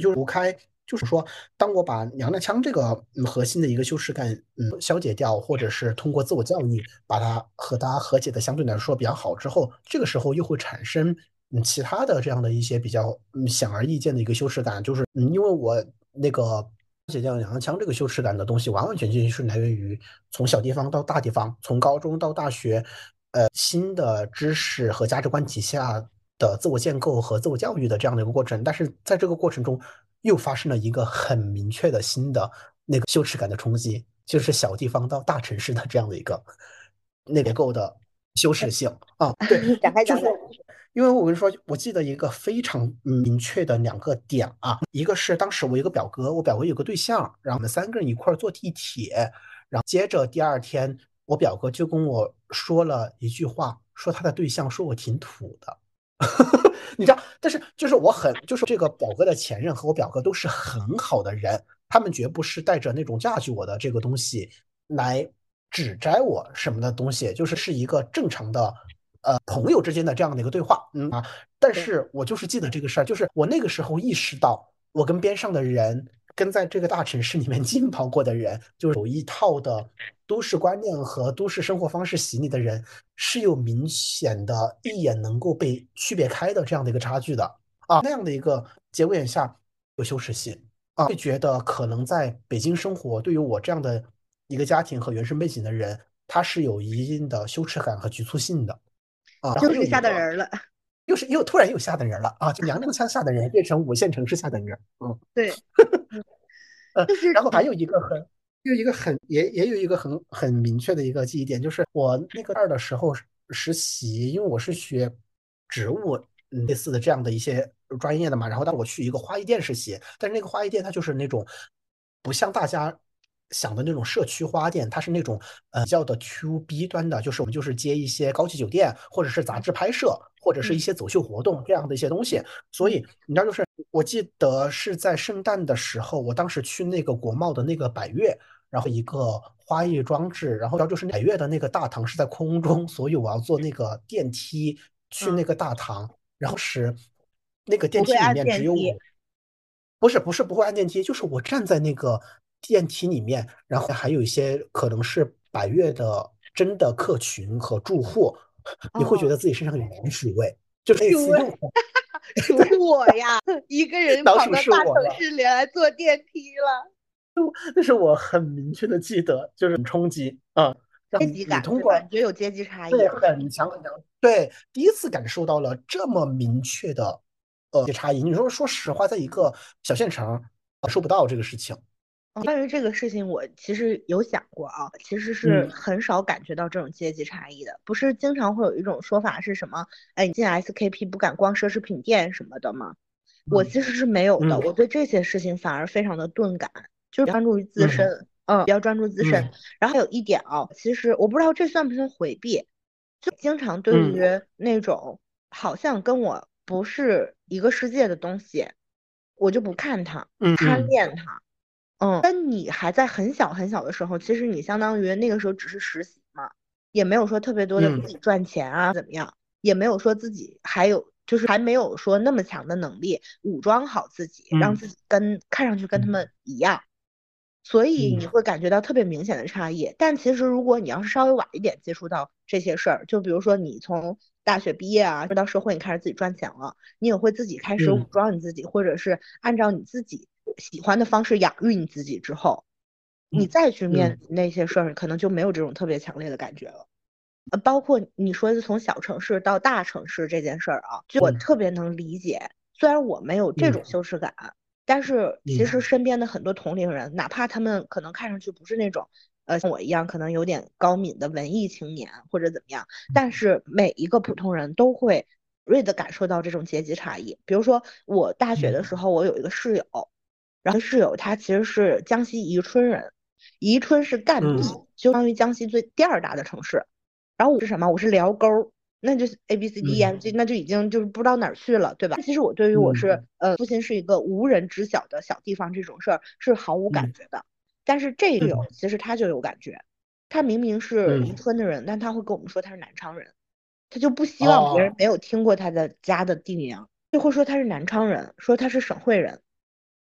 B: 就除开。就是说，当我把娘娘腔这个核心的一个羞耻感，嗯，消解掉，或者是通过自我教育把它和它和解的相对来说比较好之后，这个时候又会产生嗯其他的这样的一些比较嗯显而易见的一个羞耻感，就是嗯，因为我那个写掉娘娘腔这个羞耻感的东西，完完全全是来源于从小地方到大地方，从高中到大学，呃，新的知识和价值观体系下的自我建构和自我教育的这样的一个过程，但是在这个过程中。又发生了一个很明确的新的那个羞耻感的冲击，就是小地方到大城市的这样的一个 那结构的羞耻性啊。对，
A: 展开讲
B: 讲。因为我跟你说，我记得一个非常明确的两个点啊，一个是当时我有个表哥，我表哥有个对象，然后我们三个人一块儿坐地铁，然后接着第二天，我表哥就跟我说了一句话，说他的对象说我挺土的。你知道，但是就是我很，就是这个表哥的前任和我表哥都是很好的人，他们绝不是带着那种架据我的这个东西来指摘我什么的东西，就是是一个正常的呃朋友之间的这样的一个对话，嗯啊，但是我就是记得这个事儿，就是我那个时候意识到，我跟边上的人。跟在这个大城市里面 浸泡过的人，就是有一套的都市观念和都市生活方式洗礼的人，是有明显的一眼能够被区别开的这样的一个差距的啊。那样的一个节骨眼下有羞耻心啊，会觉得可能在北京生活，对于我这样的一个家庭和原生背景的人，他是有一定的羞耻感和局促性的啊。
A: 就是下等人了，
B: 又是又突然又下等人了啊！就娘娘腔下等人变成五线城市下等人，嗯，
A: 对。
B: 呃，然后还有一个很，有一个很，也也有一个很很明确的一个记忆点，就是我那个二的时候实习，因为我是学植物类似的这样的一些专业的嘛，然后当我去一个花艺店实习，但是那个花艺店它就是那种不像大家。想的那种社区花店，它是那种呃叫的 to B 端的，就是我们就是接一些高级酒店，或者是杂志拍摄，或者是一些走秀活动这样的一些东西。所以你知道，就是我记得是在圣诞的时候，我当时去那个国贸的那个百悦，然后一个花艺装置，然后然后就是百悦的那个大堂是在空中，所以我要坐那个电梯去那个大堂，然后是那个电梯里面只有我，不是不是不会按电梯，就是我站在那个。电梯里面，然后还有一些可能是百越的真的客群和住户，你会觉得自己身上有老鼠味，就类似
A: 于 是我呀，一个人 跑到大城市里来坐电梯了。
B: 那是我很明确的记得，就是冲击啊，
A: 阶级感，感觉有阶级差异，
B: 对，很强很强。对，第一次感受到了这么明确的呃差异。你说说实话，在一个小县城感受不到这个事情。
A: 关于这个事情，我其实有想过啊，其实是很少感觉到这种阶级差异的。不是经常会有一种说法是什么？哎，你进 SKP 不敢逛奢侈品店什么的吗？我其实是没有的。我对这些事情反而非常的钝感，就是专注于自身，嗯，比较专注自身。然后还有一点啊，其实我不知道这算不算回避，就经常对于那种好像跟我不是一个世界的东西，我就不看它，贪恋它。嗯，但你还在很小很小的时候，其实你相当于那个时候只是实习嘛，也没有说特别多的自己赚钱啊怎么样，也没有说自己还有就是还没有说那么强的能力武装好自己，让自己跟看上去跟他们一样，所以你会感觉到特别明显的差异。但其实如果你要是稍微晚一点接触到这些事儿，就比如说你从大学毕业啊，到社会你开始自己赚钱了，你也会自己开始武装你自己，或者是按照你自己。喜欢的方式养育你自己之后，你再去面那些事儿，可能就没有这种特别强烈的感觉了。呃，包括你说的从小城市到大城市这件事儿啊，就我特别能理解。虽然我没有这种羞耻感，但是其实身边的很多同龄人，哪怕他们可能看上去不是那种呃像我一样可能有点高敏的文艺青年或者怎么样，但是每一个普通人都会锐的感受到这种阶级差异。比如说我大学的时候，我有一个室友。然后室友他其实是江西宜春人，宜春是赣
B: 嗯。
A: 地，相当于江西最第二大的城市。然后我是什么？我是辽沟，那就是 A B C D E F G，那就已经就是不知道哪儿去了，对吧？其实我对于我是呃父亲是一个无人知晓的小地方这种事儿是毫无感
B: 嗯。
A: 觉的，但是这个其实他就有感觉，他明明是宜
B: 嗯。
A: 春的人，但他会跟我们说他是南昌人，他就不希望别人
B: 哦。
A: 没有听过他的家的地名，就会说他是南昌人，说他是省会人。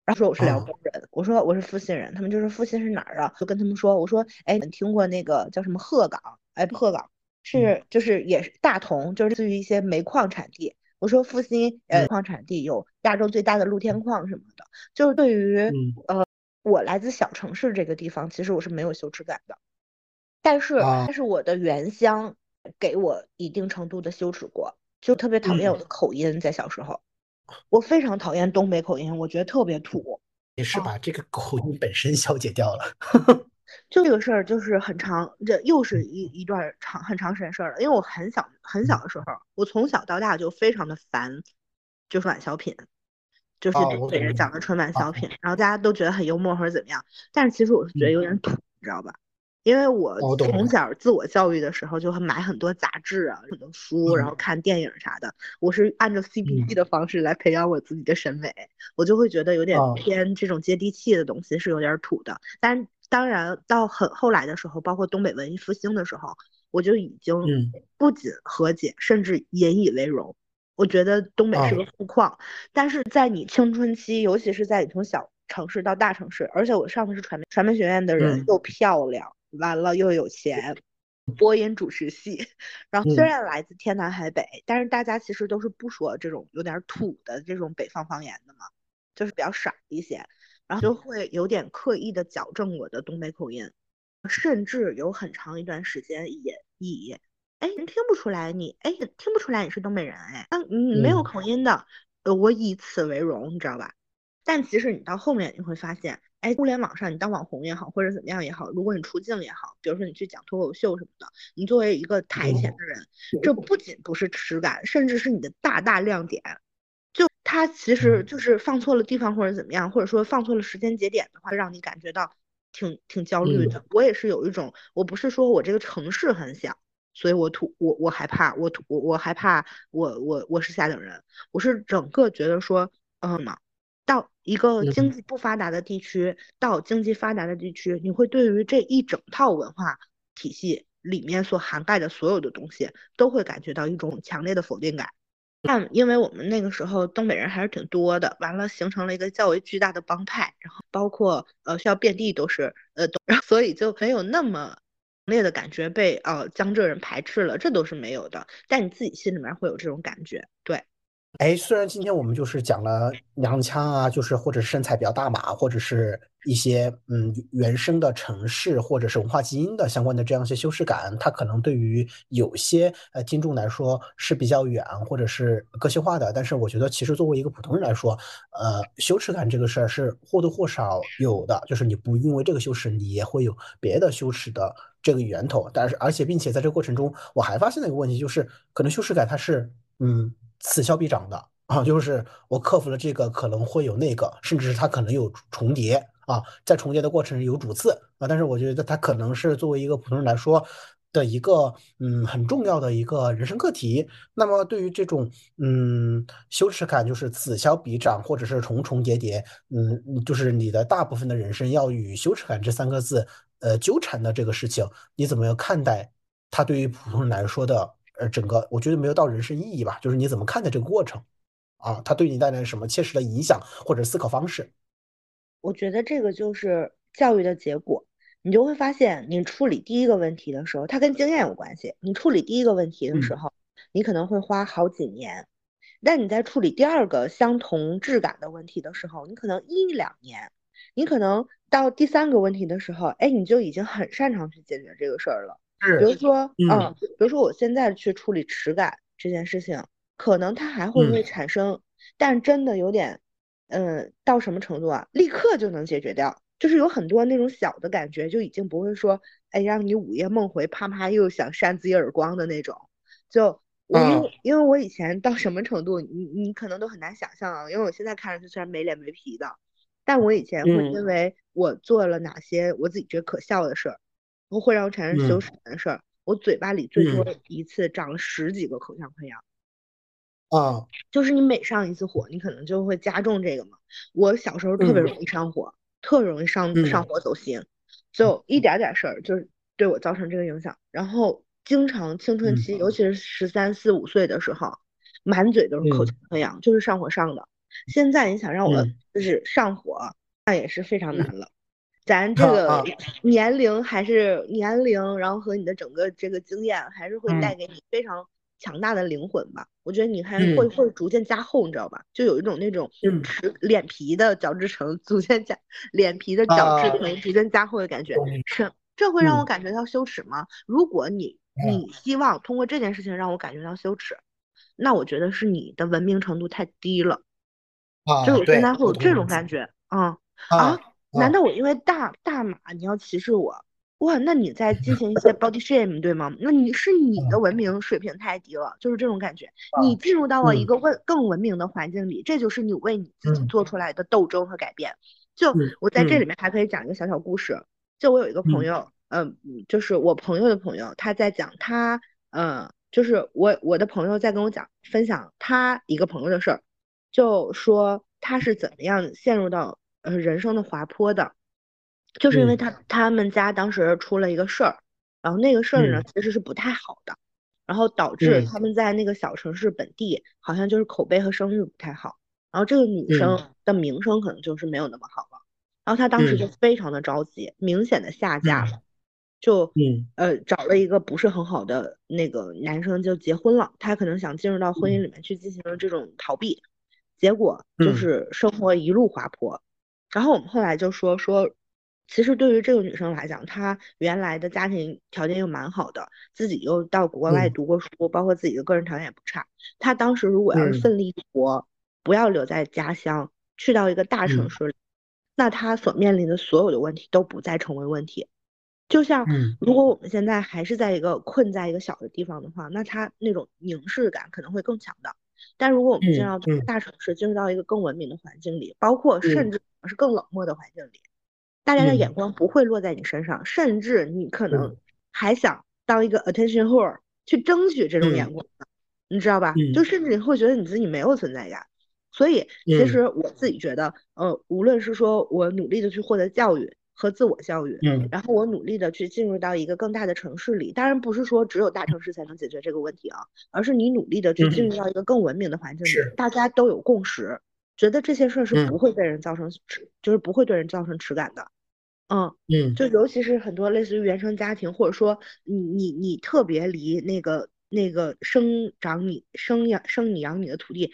A: 然后说我是辽
B: 哦
A: 沟人，我说我是阜新人，他们就说阜新是哪儿啊？就跟他们说，我说哎，你听过那个叫什么鹤岗？哎，不鹤岗是就是也是大同，就是类似于一些煤矿产地。我说阜新呃
B: 嗯
A: 矿产地有亚洲最大的露天矿什么的，就是对于
B: 嗯。
A: 呃我来自小城市这个地方，其实我是没有羞耻感的，但是
B: 啊。
A: 但是我的原乡给我一定程度的羞耻过，就特别讨厌我的口音，在小时候，我非常讨厌东北口音，我觉得特别土。
B: 也是把这个口音本身消解掉了。
A: 就这个事儿就是很长，这又是一一段长很长时间事儿了。因为我很小很小的时候，我从小到大就非常的烦，就是晚小品，就是
B: 哦
A: 东北人讲的春晚小
B: 啊
A: 品，然后大家都觉得很幽默或者怎么样，但是其实我是觉得
B: 嗯
A: 有点土，你知道吧？因为我从小自我教育的时候就会买很多杂志啊、很多书，然后
B: 嗯
A: 看电影啥的。我是按照 CBD 的方式来培养我自己的审美，我就会觉得有点
B: 哦
A: 偏这种接地气的东西是有点土的。但当然到很后来的时候，包括东北文艺复兴的时候，我就已经
B: 嗯
A: 不仅和解，甚至引以为荣。我觉得东北是个
B: 哦
A: 富矿，但是在你青春期，尤其是在你从小城市到大城市，而且我上的是传媒传媒学院的人
B: 嗯
A: 又漂亮，完了又有钱，播音主持系，然后虽
B: 嗯。
A: 然来自天南海北，但是大家其实都是不说这种有点土的这种北方方言的嘛，就是比较少一些，然后就会有点刻意的矫正我的东北口音，甚至有很长一段时间也以哎人听不出来你哎听不出来你是东北人哎，那你没有
B: 嗯。
A: 口音的，呃我以此为荣，你知道吧？但其实你到后面你会发现，哎，互联网上你当网红也好，或者怎么样也好，如果你出镜也好，比如说你去讲脱口秀什么的，你作为一个台前的人，这不仅不是耻感，甚至是你的大大亮点。就他其实就是放错了地方或者怎么样，或者说放错了时间节点的话，让你感觉到挺挺焦虑的。我也是有一种，我不是说我这个城市很小，所以我土我我害怕我土我我害怕我我我是下等人，我是整个觉得说，嗯嘛。到一个
B: 嗯
A: 经济不发达的地区，到经济发达的地区，你会对于这一整套文化体系里面所涵盖的所有的东西，都会感觉到一种强烈的否定感。但因为我们那个时候东北人还是挺多的，完了形成了一个较为巨大的帮派，然后包括呃学校遍地都是呃，所以就没有那么强烈的感觉被呃江浙人排斥了，这都是没有的。但你自己心里面会有这种感觉，对。
B: 哎，虽然今天我们就是讲了娘腔啊，就是或者身材比较大码，或者是一些嗯原生的城市或者是文化基因的相关的这样一些修饰感，它可能对于有些呃听众来说是比较远或者是个性化的。但是我觉得，其实作为一个普通人来说，呃，羞耻感这个事儿是或多或少有的，就是你不因为这个羞耻，你也会有别的羞耻的这个源头。但是而且并且在这个过程中，我还发现了一个问题，就是可能羞耻感它是嗯。此消彼长的啊，就是我克服了这个，可能会有那个，甚至是它可能有重叠啊，在重叠的过程有主次啊，但是我觉得它可能是作为一个普通人来说的一个嗯很重要的一个人生课题。那么对于这种嗯羞耻感，就是此消彼长，或者是重重叠叠，嗯，就是你的大部分的人生要与羞耻感这三个字呃纠缠的这个事情，你怎么样看待它？对于普通人来说的。呃，整个我觉得没有到人生意义吧，就是你怎么看待这个过程啊？它对你带来什么切实的影响或者思考方式？
A: 我觉得这个就是教育的结果，你就会发现，你处理第一个问题的时候，它跟经验有关系。你处理第一个问题的时候，嗯、你可能会花好几年，但你在处理第二个相同质感的问题的时候，你可能一两年，你可能到第三个问题的时候，哎，你就已经很擅长去解决这个事儿了。比如说，嗯，比如说我现在去处理耻感这件事情，可能它还会不会产生，
B: 嗯、
A: 但真的有点，嗯，到什么程度啊？立刻就能解决掉，就是有很多那种小的感觉，就已经不会说，哎，让你午夜梦回，啪啪又想扇自己耳光的那种。就我因为、
B: 嗯、
A: 因为我以前到什么程度，你你可能都很难想象啊，因为我现在看上去虽然没脸没皮的，但我以前会因为我做了哪些我自己觉得可笑的事儿，会让我产生羞耻感的事儿，我嘴巴里最多一次长了十几个口腔溃疡。
B: 啊，
A: 就是你每上一次火，你可能就会加重这个嘛。我小时候特别容易上火，特容易上上火走心，就一点点事儿就是对我造成这个影响。然后经常青春期，尤其是十三四五岁的时候，满嘴都是口腔溃疡，就是上火上的。现在你想让我就是上火，那也是非常难了。咱这个年龄还是年龄，然后和你的整个这个经验，还是会带给你非常。强大的灵魂吧，我觉得你还会会逐渐加厚，你知道吧？就有一种那种齿脸皮的角质层逐渐加，脸皮的角质层逐渐加厚的感觉。是，这会让我感觉到羞耻吗？如果你你希望通过这件事情让我感觉到羞耻，那我觉得是你的文明程度太低了。
B: 啊，
A: 就我现在会有这种感觉。啊啊！难道我因为大大码你要歧视我？哇，那你在进行一些 body shame 对吗？那你是你的文明水平太低了，就是这种感觉。你进入到了一个文更文明的环境里，这就是你为你自己做出来的斗争和改变。就我在这里面还可以讲一个小小故事。就我有一个朋友，嗯，就是我朋友的朋友，他在讲他，嗯，就是我我的朋友在跟我讲分享他一个朋友的事儿，就说他是怎么样陷入到呃人生的滑坡的。就是因为他他们家当时出了一个事儿，然后那个事儿呢其实是不太好的，然后导致他们在那个小城市本地好像就是口碑和声誉不太好，然后这个女生的名声可能就是没有那么好了，然后他当时就非常的着急，明显的下嫁了，就呃找了一个不是很好的那个男生就结婚了，他可能想进入到婚姻里面去进行这种逃避，结果就是生活一路滑坡，然后我们后来就说说。其实对于这个女生来讲，她原来的家庭条件又蛮好的，自己又到国外读过书，包括自己的个人条件也不差。她当时如果要是奋力一搏，不要留在家乡，去到一个大城市，那她所面临的所有的问题都不再成为问题。就像如果我们现在还是在一个困在一个小的地方的话，那她那种凝视感可能会更强的。但如果我们进入到大城市，进入到一个更文明的环境里，包括甚至是更冷漠的环境里。大家的眼光不会落在你身上，甚至你可能还想当一个 attention whore 去争取这种眼光，你知道吧？就甚至你会觉得你自己没有存在感。所以其实我自己觉得，呃，无论是说我努力的去获得教育和自我教育，
B: 嗯，
A: 然后我努力的去进入到一个更大的城市里，当然不是说只有大城市才能解决这个问题啊，而是你努力的去进入到一个更文明的环境里，大家都有共识，觉得这些事儿是不会被人造成耻，就是不会对人造成耻感的。嗯
B: 嗯，
A: 就尤其是很多类似于原生家庭，或者说你你你特别离那个那个生长你生养生你养你的土地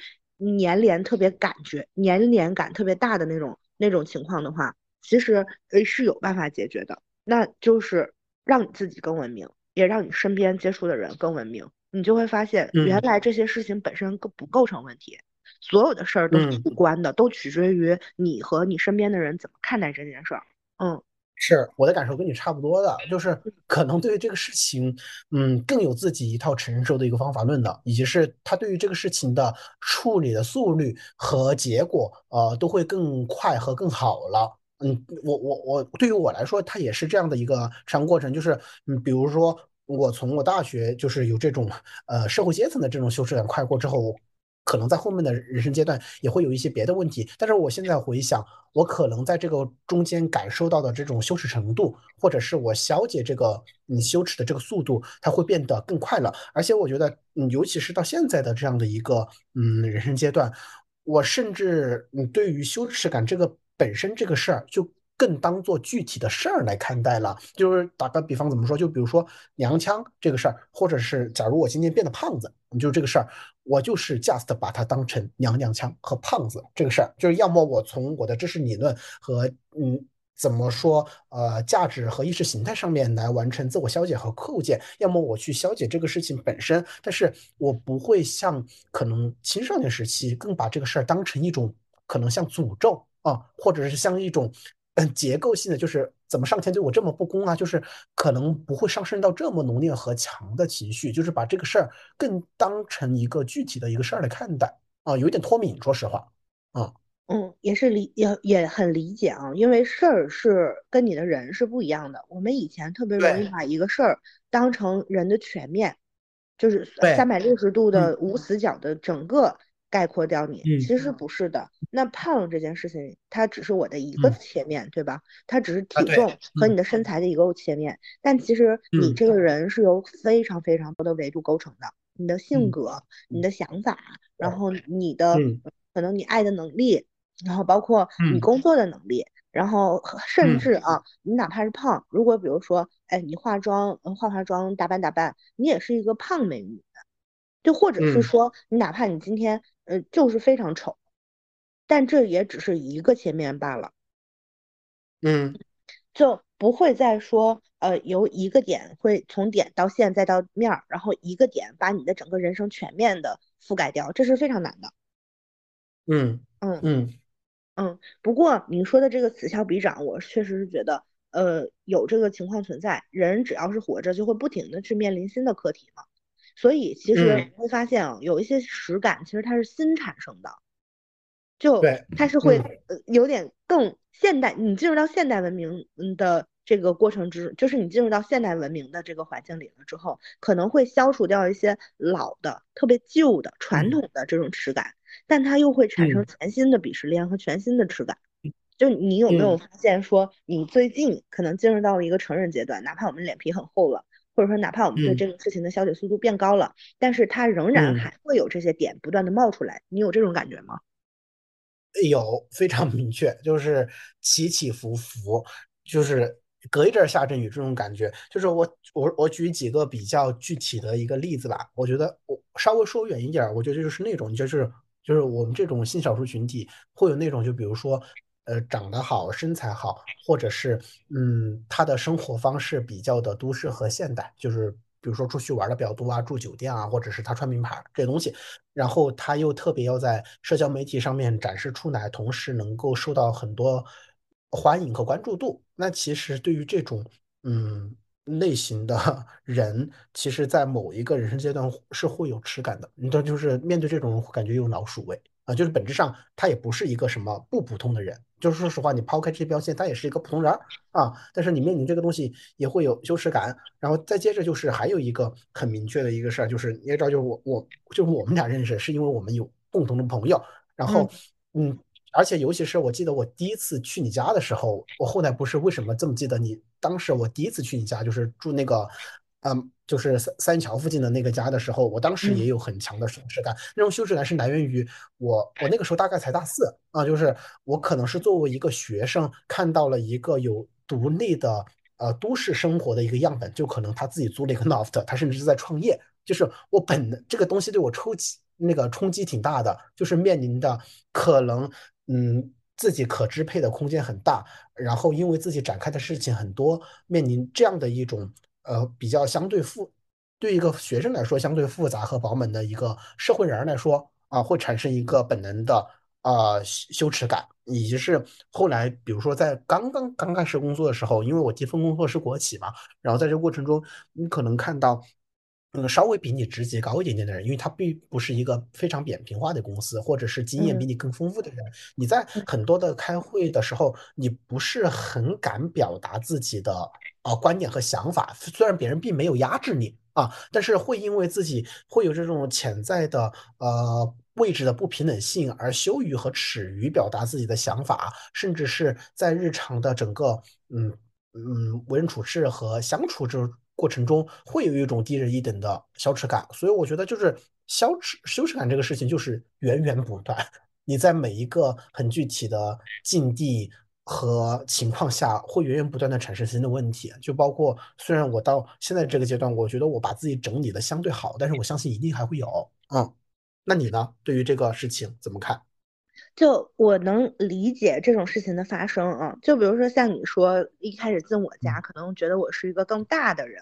A: 粘连特别感觉粘连感特别大的那种那种情况的话，其实呃是有办法解决的，那就是让你自己更文明，也让你身边接触的人更文明，你就会发现原来这些事情本身构不构成问题，所有的事儿都是主观的，都取决于你和你身边的人怎么看待这件事儿。嗯，
B: 是我的感受跟你差不多的，就是可能对于这个事情，嗯，更有自己一套成熟的一个方法论的，以及是他对于这个事情的处理的速率和结果，呃，都会更快和更好了。嗯，我我我对于我来说，它也是这样的一个成长过程，就是嗯，比如说我从我大学就是有这种呃社会阶层的这种羞耻感快过之后。可能在后面的人生阶段也会有一些别的问题，但是我现在回想，我可能在这个中间感受到的这种羞耻程度，或者是我消解这个嗯羞耻的这个速度，它会变得更快了。而且我觉得，嗯，尤其是到现在的这样的一个嗯人生阶段，我甚至嗯对于羞耻感这个本身这个事儿就。更当做具体的事儿来看待了，就是打个比方，怎么说？就比如说娘腔这个事儿，或者是假如我今天变得胖子，就这个事儿，我就是 just 把它当成娘娘腔和胖子这个事儿，就是要么我从我的知识理论和嗯怎么说呃价值和意识形态上面来完成自我消解和构建，要么我去消解这个事情本身，但是我不会像可能青少年时期更把这个事儿当成一种可能像诅咒啊，或者是像一种。嗯，结构性的就是怎么上天对我这么不公啊？就是可能不会上升到这么浓烈和强的情绪，就是把这个事儿更当成一个具体的一个事儿来看待啊，有点脱敏，说实话啊。
A: 嗯，也是理也也很理解啊，因为事儿是跟你的人是不一样的。我们以前特别容易把一个事儿当成人的全面，就是
B: 对
A: 三百六十度的
B: 嗯
A: 无死角的整个概括掉你，
B: 嗯
A: 其实不是的。那胖这件事情，它只是我的一个
B: 嗯。
A: 切面，对吧？它只是体重和你
B: 嗯
A: 的身材的一个切面，但其实你
B: 嗯。
A: 这个人是由非常非常多的维度构成的，你的性
B: 嗯
A: 格、你
B: 嗯。
A: 的想法，然后你的
B: 嗯。
A: 可能你爱的能力。然后包括你
B: 嗯。
A: 工作的能力，然后甚
B: 嗯。
A: 至啊，你哪怕是胖，如果比如说，哎，你化妆、呃化化妆、打扮打扮，你也是一个胖美女，就或者是
B: 嗯。
A: 说，你哪怕你今天呃就是非常丑，但这也只是一个切面罢了，
B: 嗯
A: 就不会再说呃由一个点会从点到线再到面儿，然后一个点把你的整个人生全面的覆盖掉，这是非常难的。
B: 嗯
A: 嗯。
B: 嗯
A: 嗯，不过你说的这个此消彼长，我确实是觉得，呃，有这个情况存在。人只要是活着，就会不停的去面临新的课题嘛。所以其实
B: 嗯
A: 你会发现啊，有一些实感其实它是新产生的，就
B: 对
A: 它是会
B: 嗯
A: 呃有点更现代。你进入到现代文明嗯的这个过程之，就是你进入到现代文明的这个环境里了之后，可能会消除掉一些老的、特别旧的、传
B: 嗯
A: 统的这种耻感。但它又会产生
B: 嗯
A: 全新的鄙视链和全新的耻感。就你有没有
B: 嗯
A: 发现说，你最近可能进入到了一个成人阶段，哪怕我们脸皮很厚了，或者说哪怕我们对
B: 嗯
A: 这个事情的消解速度变高了，但是它仍然
B: 嗯
A: 还会有这些点不断的冒出来。你有这种感觉吗？
B: 有非常明确，就是起起伏伏，就是隔一阵儿下阵雨这种感觉。就是我我我举几个比较具体的一个例子吧，我觉得我稍微说远一点儿，我觉得就是那种就是就是我们这种新少数群体会有那种就比如说呃长得好、身材好，或者是嗯他的生活方式比较的都市和现代，就是比如说出去玩的比较多啊，住酒店啊，或者是他穿名牌这些东西。然后他又特别要在社交媒体上面展示出来，同时能够受到很多欢迎和关注度。那其实对于这种嗯类型的 人，其实在某一个人生阶段是会有耻感的。你知道，就是面对这种，感觉有老鼠味啊，就是本质上他也不是一个什么不普通的人。就是说实话，你抛开这些标签，他也是一个普通人儿啊。但是你面临这个东西也会有羞耻感，然后再接着就是还有一个很明确的一个事儿，就是你也知道，就是我我就是我们俩认识，是因为我们有共同的朋友，然后嗯，而且尤其是我记得我第一次去你家的时候，我后来不是为什么这么记得你？当时我第一次去你家，就是住那个。嗯，就是三三桥附近的那个家的时候，我当时也有很强的羞耻感。那种羞耻感是来源于我，我那个时候大概才大四啊，就是我可能是作为一个学生看到了一个有独立的呃都市生活的一个样本，就可能他自己租了一个 loft，他甚至是在创业。就是我本能这个东西对我冲击那个冲击挺大的，就是面临的可能嗯自己可支配的空间很大，然后因为自己展开的事情很多，面临这样的一种。呃，比较相对复，对一个学生来说相对复杂和饱满的一个社会人来说啊，会产生一个本能的啊羞耻感，以及是后来，比如说在刚刚刚开始工作的时候，因为我第一份工作是国企嘛，然后在这个过程中，你可能看到。嗯，稍微比你职级高一点点的人，因为他并不是一个非常扁平化的公司，或者是经验比你更丰富的人，你在很多的开会的时候，你不是很敢表达自己的啊观点和想法。虽然别人并没有压制你啊，但是会因为自己会有这种潜在的呃位置的不平等性而羞于和耻于表达自己的想法，甚至是在日常的整个嗯嗯为人处事和相处这种。过程中会有一种低人一等的羞耻感，所以我觉得就是羞耻羞耻感这个事情就是源源不断，你在每一个很具体的境地和情况下，会源源不断的产生新的问题。就包括虽然我到现在这个阶段，我觉得我把自己整理的相对好，但是我相信一定还会有。嗯，那你呢？对于这个事情怎么看？
A: 就我能理解这种事情的发生啊，就比如说像你说一开始进我家，可能觉得我是一个更大的人，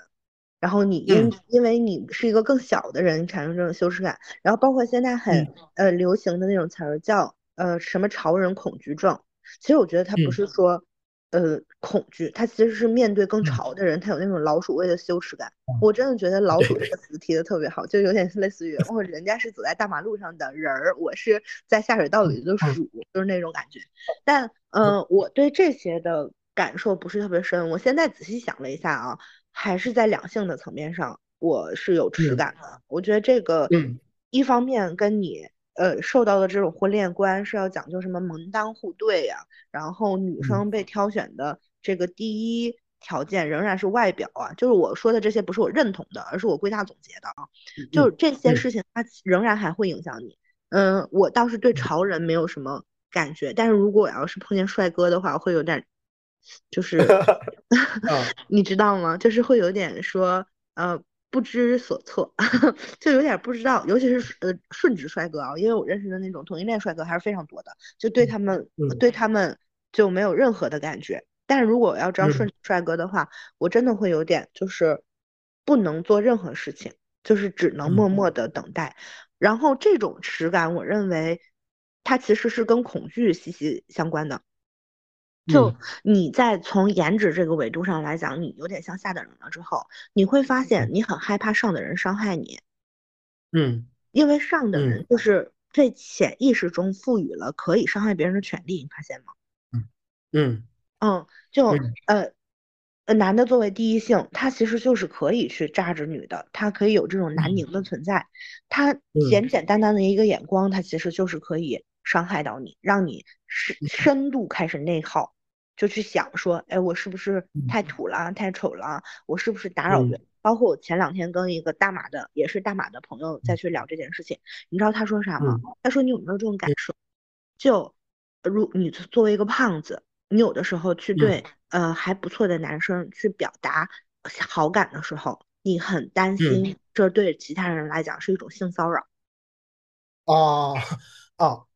A: 然后你因、
B: 嗯。
A: 因为你是一个更小的人，产生这种羞耻感，然后包括现在很、
B: 嗯。
A: 呃流行的那种词儿叫呃什么潮人恐惧症，其实我觉得它不
B: 嗯。
A: 是说呃恐惧，他其实是面对更潮的人，他有那种老鼠味的羞耻感。我真的觉得“老鼠”这个词提的特别好，就有点类似于哦，人家是走在大马路上的人儿，我是在下水道里的鼠，就是那种感觉。但嗯，我对这些的感受不是特别深。我现在仔细想了一下啊，还是在两性的层面上，我是有耻感的。我觉得这个，一方面跟你。呃，受到的这种婚恋观是要讲究什么门当户对呀，然后女生被挑选的这个第一条件仍然是外表啊，就是我说的这些不是我认同的，而是我归纳总结的啊，就是这些事情它仍然还会影响你。嗯，我倒是对潮人没有什么感觉，但是如果我要是碰见帅哥的话，会有点，就是，你知道吗？就是会有点说，呃。不知所措，就有点不知道，尤其是呃顺直帅哥啊，因为我认识的那种同性恋帅哥还是非常多的，就对他们对他们就没有任何的感觉。但是如果我要知道顺直帅哥的话，我真的会有点就是不能做任何事情，就是只能默默的等待。然后这种耻感，我认为它其实是跟恐惧息息相关的。就你在从颜值这个维度上来讲，你有点像下等人了之后，你会发现你很害怕上的人伤害你。
B: 嗯，
A: 因为上的人就是在潜意识中赋予了可以伤害别人的权利，你发现吗？
B: 嗯。嗯。
A: 嗯，就呃呃，男的作为第一性，他其实就是可以去榨着女的，他可以有这种南宁的存在，他简简单单的一个眼光，他其实就是可以。伤害到你，让你深深度开始内耗，就去想说，哎，我是不是太土了，太丑了？我是不是打扰人？包括我前两天跟一个大马的，也是大马的朋友再去聊这件事情，你知道他说啥吗？他说你有没有这种感受？就如你作为一个胖子，你有的时候去对呃还不错的男生去表达好感的时候，你很担心这对其他人来讲是一种性骚扰。
B: 啊 啊。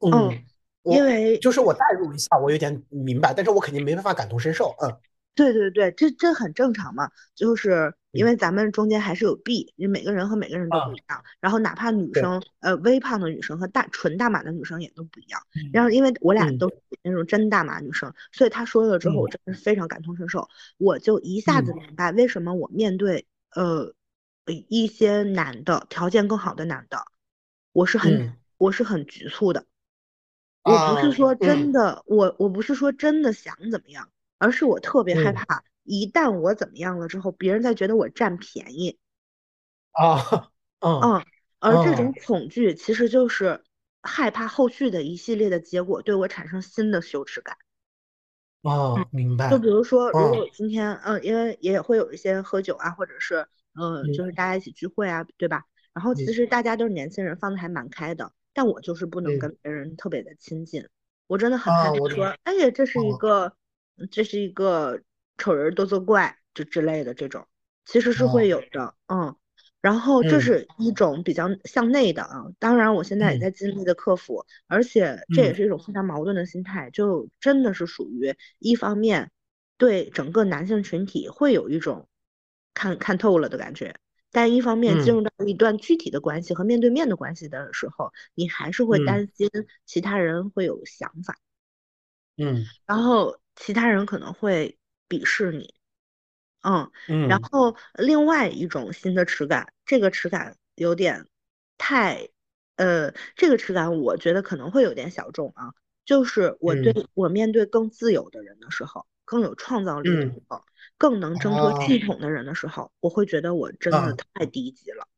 B: 嗯，
A: 因为
B: 就是我代入一下，我有点明白，但是我肯定没办法感同身受。嗯，
A: 对对对，这这很正常嘛，就是因为咱们中间还是有 B，因为每个人和每个人都不一样。然后哪怕女生，呃，微胖的女生和大纯大码的女生也都不一样。然后因为我俩都是那种真大码女生，所以他说了之后，我真的是非常感同身受，我就一下子明白为什么我面对呃一些男的条件更好的男的，我是很我是很局促的。我不是说真的，我我不是说真的想怎么样，而是我特别害怕，一旦我怎么样了之后，别人再觉得我占便宜。
B: 啊，
A: 嗯，而这种恐惧其实就是害怕后续的一系列的结果对我产生新的羞耻感。
B: 哦，明白。
A: 就比如说，如果今天，嗯，因为也会有一些喝酒啊，或者是，嗯，就是大家一起聚会啊，对吧？然后其实大家都是年轻人，放的还蛮开的。但我就是不能跟别人特别的亲近，我真的很害怕说，哎呀，这是一个，这是一个丑人多作怪，就之类的这种，其实是会有的，嗯，然后这是一种比较向内的啊，当然我现在也在尽力的克服，而且这也是一种非常矛盾的心态，就真的是属于一方面对整个男性群体会有一种看看透了的感觉。但一方面进入到一段具体的关系和面对面的关系的时候，你还是会担心其他人会有想法，
B: 嗯，
A: 然后其他人可能会鄙视你，嗯，然后另外一种新的耻感，这个耻感有点太，呃，这个耻感我觉得可能会有点小众啊，就是我对我面对更自由的人的时候。更有创造力的时候，更能挣脱系统的人的时候，我会觉得我真的太低级了。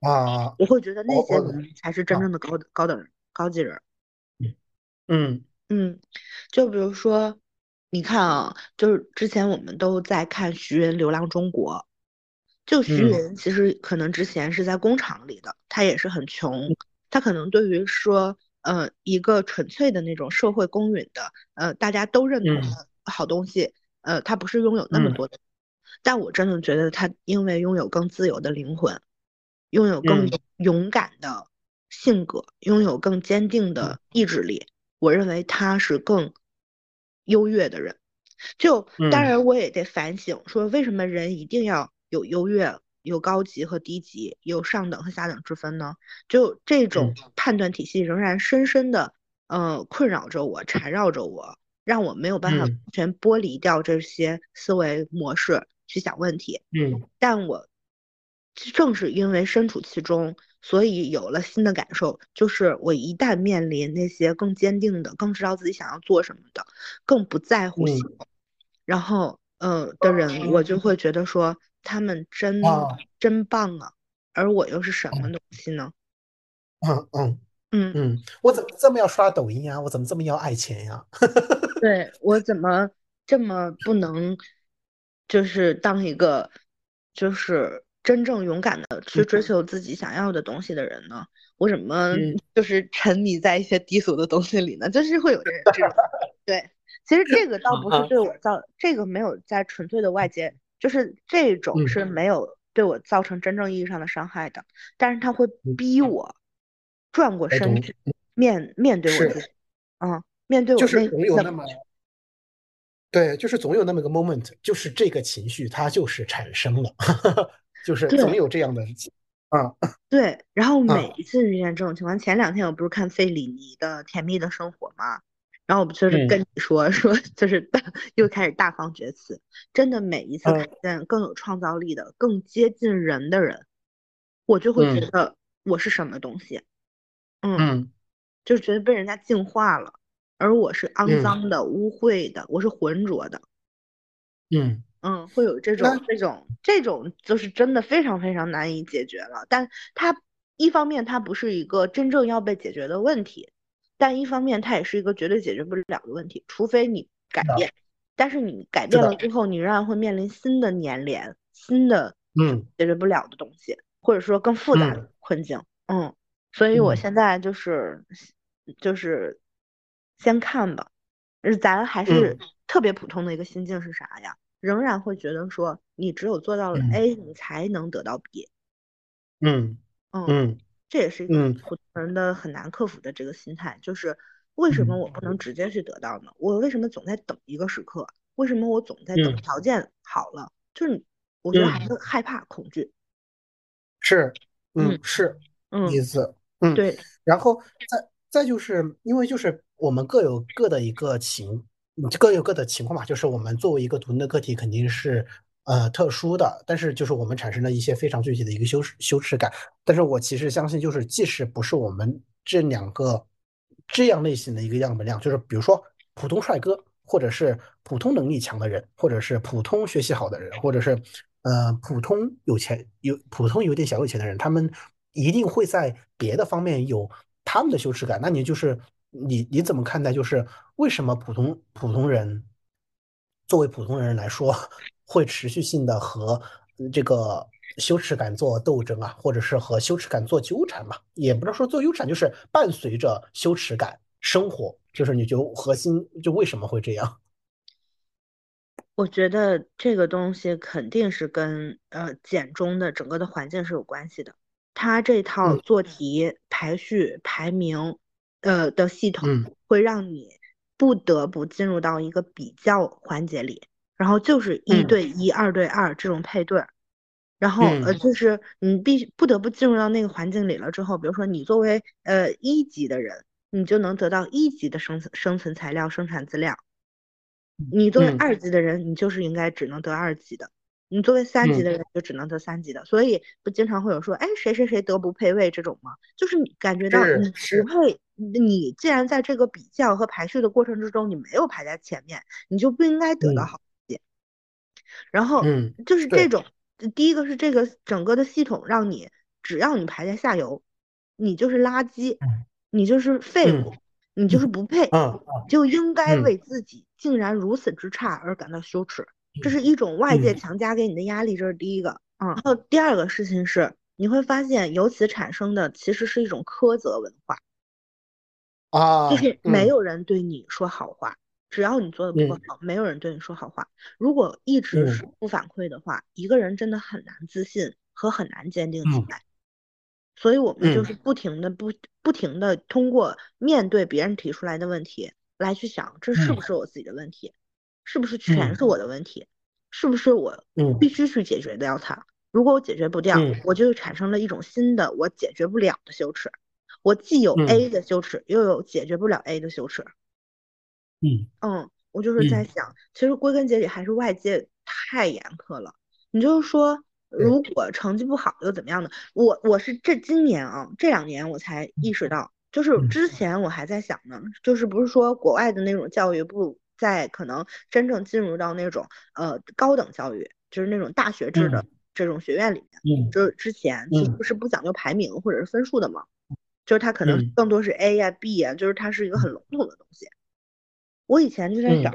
B: 啊，
A: 我会觉得那些人才是真正的高高等人、高级人。
B: 嗯
A: 嗯就比如说，你看啊，就是之前我们都在看徐云《流浪中国》，就徐云其实可能之前是在工厂里的，他也是很穷，他可能对于说。呃，一个纯粹的那种社会公允的，呃，大家都认同的好东西，呃，他不是拥有那么多的，但我真的觉得他因为拥有更自由的灵魂，拥有更勇敢的性格，拥有更坚定的意志力，我认为他是更优越的人。就当然我也得反省，说为什么人一定要有优越？有高级和低级，有上等和下等之分呢。就这种判断体系仍然深深的呃困扰着我，缠绕着我。让我没有办法完全剥离掉这些思维模式去想问题。
B: 嗯，
A: 但我正是因为身处其中，所以有了新的感受，就是我一旦面临那些更坚定的、更知道自己想要做什么的、更不在乎然后呃的人，我就会觉得说他们真真棒啊，而我又是什么东西呢？
B: 嗯嗯。
A: 嗯
B: 嗯，我怎么这么要刷抖音啊？我怎么这么要爱钱呀？
A: 对我怎么这么不能，就是当一个就是真正勇敢的去追求自己想要的东西的人呢？我怎么 就是沉迷在一些低俗的东西里呢？就是会有这这种对，其实这个倒不是对我造，这个没有在纯粹的外界，就是这种是没有对我造成真正意义上的伤害的，但是他会逼我。转过身去，面面对我自己，嗯，面对我
B: 就是总有那么，对，就是总有那么个 moment，就是这个情绪它就是产生了，就是总有这样的，啊，
A: 对。然后每一次遇见这种情况，前两天我不是看费里尼的《甜蜜的生活》吗？然后我不就是跟你说 说，就是又开始大放厥词。真的，每一次看见更有创造力的、更接近人的人，我就会觉得我是什么东西。嗯，就是觉得被人家净化了，而我是肮脏的、污秽的，我是浑浊的。
B: 嗯
A: 嗯，会有这种这种这种，就是真的非常非常难以解决了。但它一方面它不是一个真正要被解决的问题，但一方面它也是一个绝对解决不了的问题，除非你改变。但是你改变了之后，你仍然会面临新的粘连、新的
B: 嗯
A: 解决不了的东西，或者说更复杂的困境。嗯。所以我现在就是，就是先看吧，咱还是特别普通的一个心境是啥呀？仍然会觉得说，你只有做到了 A，你才能得到
B: B。嗯嗯，
A: 这也是一个普通人的很难克服的这个心态，就是为什么我不能直接去得到呢？我为什么总在等一个时刻？为什么我总在等条件好了？就是我觉得还是害怕、恐惧。
B: 是，嗯，是，嗯意思。嗯，
A: 对，
B: 然后再再就是因为就是我们各有各的一个情，各有各的情况嘛。就是我们作为一个独立的个体，肯定是呃特殊的，但是就是我们产生了一些非常具体的一个羞耻羞耻感。但是我其实相信，就是即使不是我们这两个这样类型的一个样本量，就是比如说普通帅哥，或者是普通能力强的人，或者是普通学习好的人，或者是呃普通有钱有普通有点小有钱的人，他们。一定会在别的方面有他们的羞耻感，那你就是你你怎么看待？就是为什么普通普通人作为普通人来说，会持续性的和这个羞耻感做斗争啊，或者是和羞耻感做纠缠嘛？也不能说做纠缠，就是伴随着羞耻感生活。就是你就核心就为什么会这样？
A: 我觉得这个东西肯定是跟呃简中的整个的环境是有关系的。他这套做题、排序、排名，呃的系统，会让你不得不进入到一个比较环节里，然后就是一对一、二对二这种配对，然后呃就是你必须不得不进入到那个环境里了之后，比如说你作为呃一级的人，你就能得到一级的生存生存材料、生产资料；你作为二级的人，你就是应该只能得二级的。你作为三级的人就只能得三级的，所以不经常会有说，哎，谁谁谁得不配位这种吗？就是你感觉到你不配，你既然在这个比较和排序的过程之中，你没有排在前面，你就不应该得到好。然后，就是这种，第一个是这个整个的系统让你，只要你排在下游，你就是垃圾，你就是废物，你就是不配，就应该为自己竟然如此之差而感到羞耻。这是一种外界强加给你的压力，这是第一个。嗯，然后第二个事情是，你会发现由此产生的其实是一种苛责文化，
B: 啊，
A: 就是没有人对你说好话，只要你做的不够好，没有人对你说好话。如果一直是不反馈的话，一个人真的很难自信和很难坚定起来。所以我们就是不停的不不停的通过面对别人提出来的问题来去想，这是不是我自己的问题。是不是全是我的问题？是不是我必须去解决掉它？如果我解决不掉，我就产生了一种新的我解决不了的羞耻。我既有 A 的羞耻，又有解决不了 A 的羞耻。
B: 嗯
A: 嗯，我就是在想，其实归根结底还是外界太严苛了。你就是说，如果成绩不好又怎么样呢？我我是这今年啊，这两年我才意识到，就是之前我还在想呢，就是不是说国外的那种教育不在可能真正进入到那种呃高等教育，就是那种大学制的这种学院里面，就是之前其实不是不讲究排名或者是分数的嘛，就是它可能更多是 A 呀 B 呀，就是它是一个很笼统的东西。我以前就在想，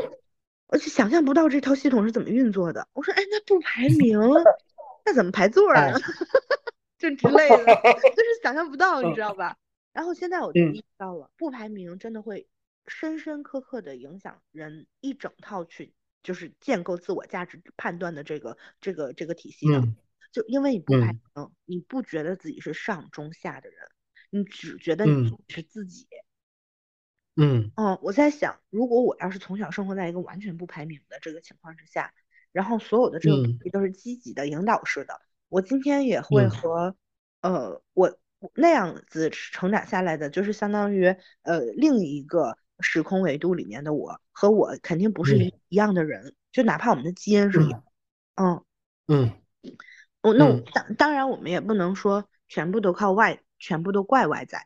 A: 而且想象不到这套系统是怎么运作的。我说，哎，那不排名，那怎么排座呢？就之类的，就是想象不到，你知道吧？然后现在我就意识到了，不排名真的会深深刻刻的影响人一整套去，就是建构自我价值判断的这个这个这个体系的。就因为你不排名，你不觉得自己是上中下的人，你只觉得你是自己。
B: 嗯
A: 哦，我在想，如果我要是从小生活在一个完全不排名的这个情况之下，然后所有的这个都是积极的引导式的，我今天也会和呃我那样子成长下来的，就是相当于呃另一个时空维度里面的我和我肯定不是一一样的人，就哪怕我们的基因是一样，
B: 嗯。嗯，
A: 我那我当当然我们也不能说全部都靠外，全部都怪外在。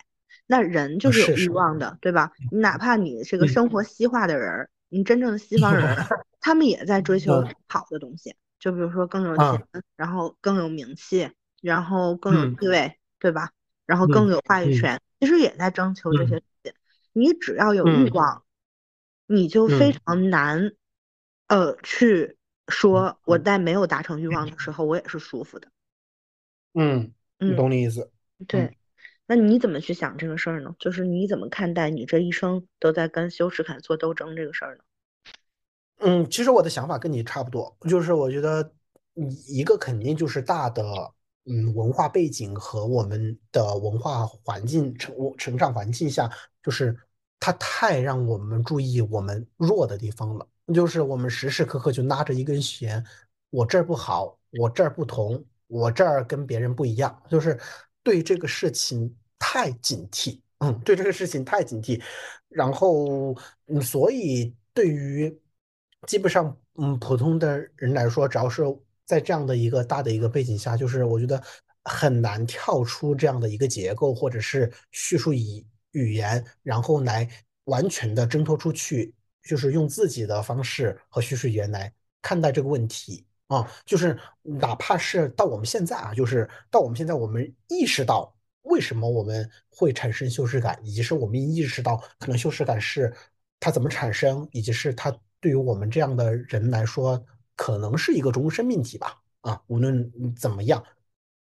A: 那人就是有欲望的，对吧？你哪怕你是个生活西化的人，你真正的西方人，他们也在追求好的东西，就比如说更有钱，然后更有名气，然后更有地位，对吧？然后更有话语权，其实也在征求这些东西。你只要有欲望，你就非常难，呃，去说我在没有达成欲望的时候，我也是舒服的。
B: 嗯，懂你意思。
A: 对。那你怎么去想这个事儿呢？就是你怎么看待你这一生都在跟羞耻感做斗争这个事儿呢？
B: 嗯，其实我的想法跟你差不多，就是我觉得一个肯定就是大的，嗯，文化背景和我们的文化环境成成长环境下，就是它太让我们注意我们弱的地方了，就是我们时时刻刻就拉着一根弦，我这儿不好，我这儿不同，我这儿跟别人不一样，就是。对这个事情太警惕，嗯，对这个事情太警惕，然后，嗯，所以对于基本上，嗯，普通的人来说，只要是在这样的一个大的一个背景下，就是我觉得很难跳出这样的一个结构或者是叙述语语言，然后来完全的挣脱出去，就是用自己的方式和叙述语言来看待这个问题。啊，就是哪怕是到我们现在啊，就是到我们现在，我们意识到为什么我们会产生羞耻感，以及是我们意识到可能羞耻感是它怎么产生，以及是它对于我们这样的人来说，可能是一个终身命题吧。啊，无论怎么样，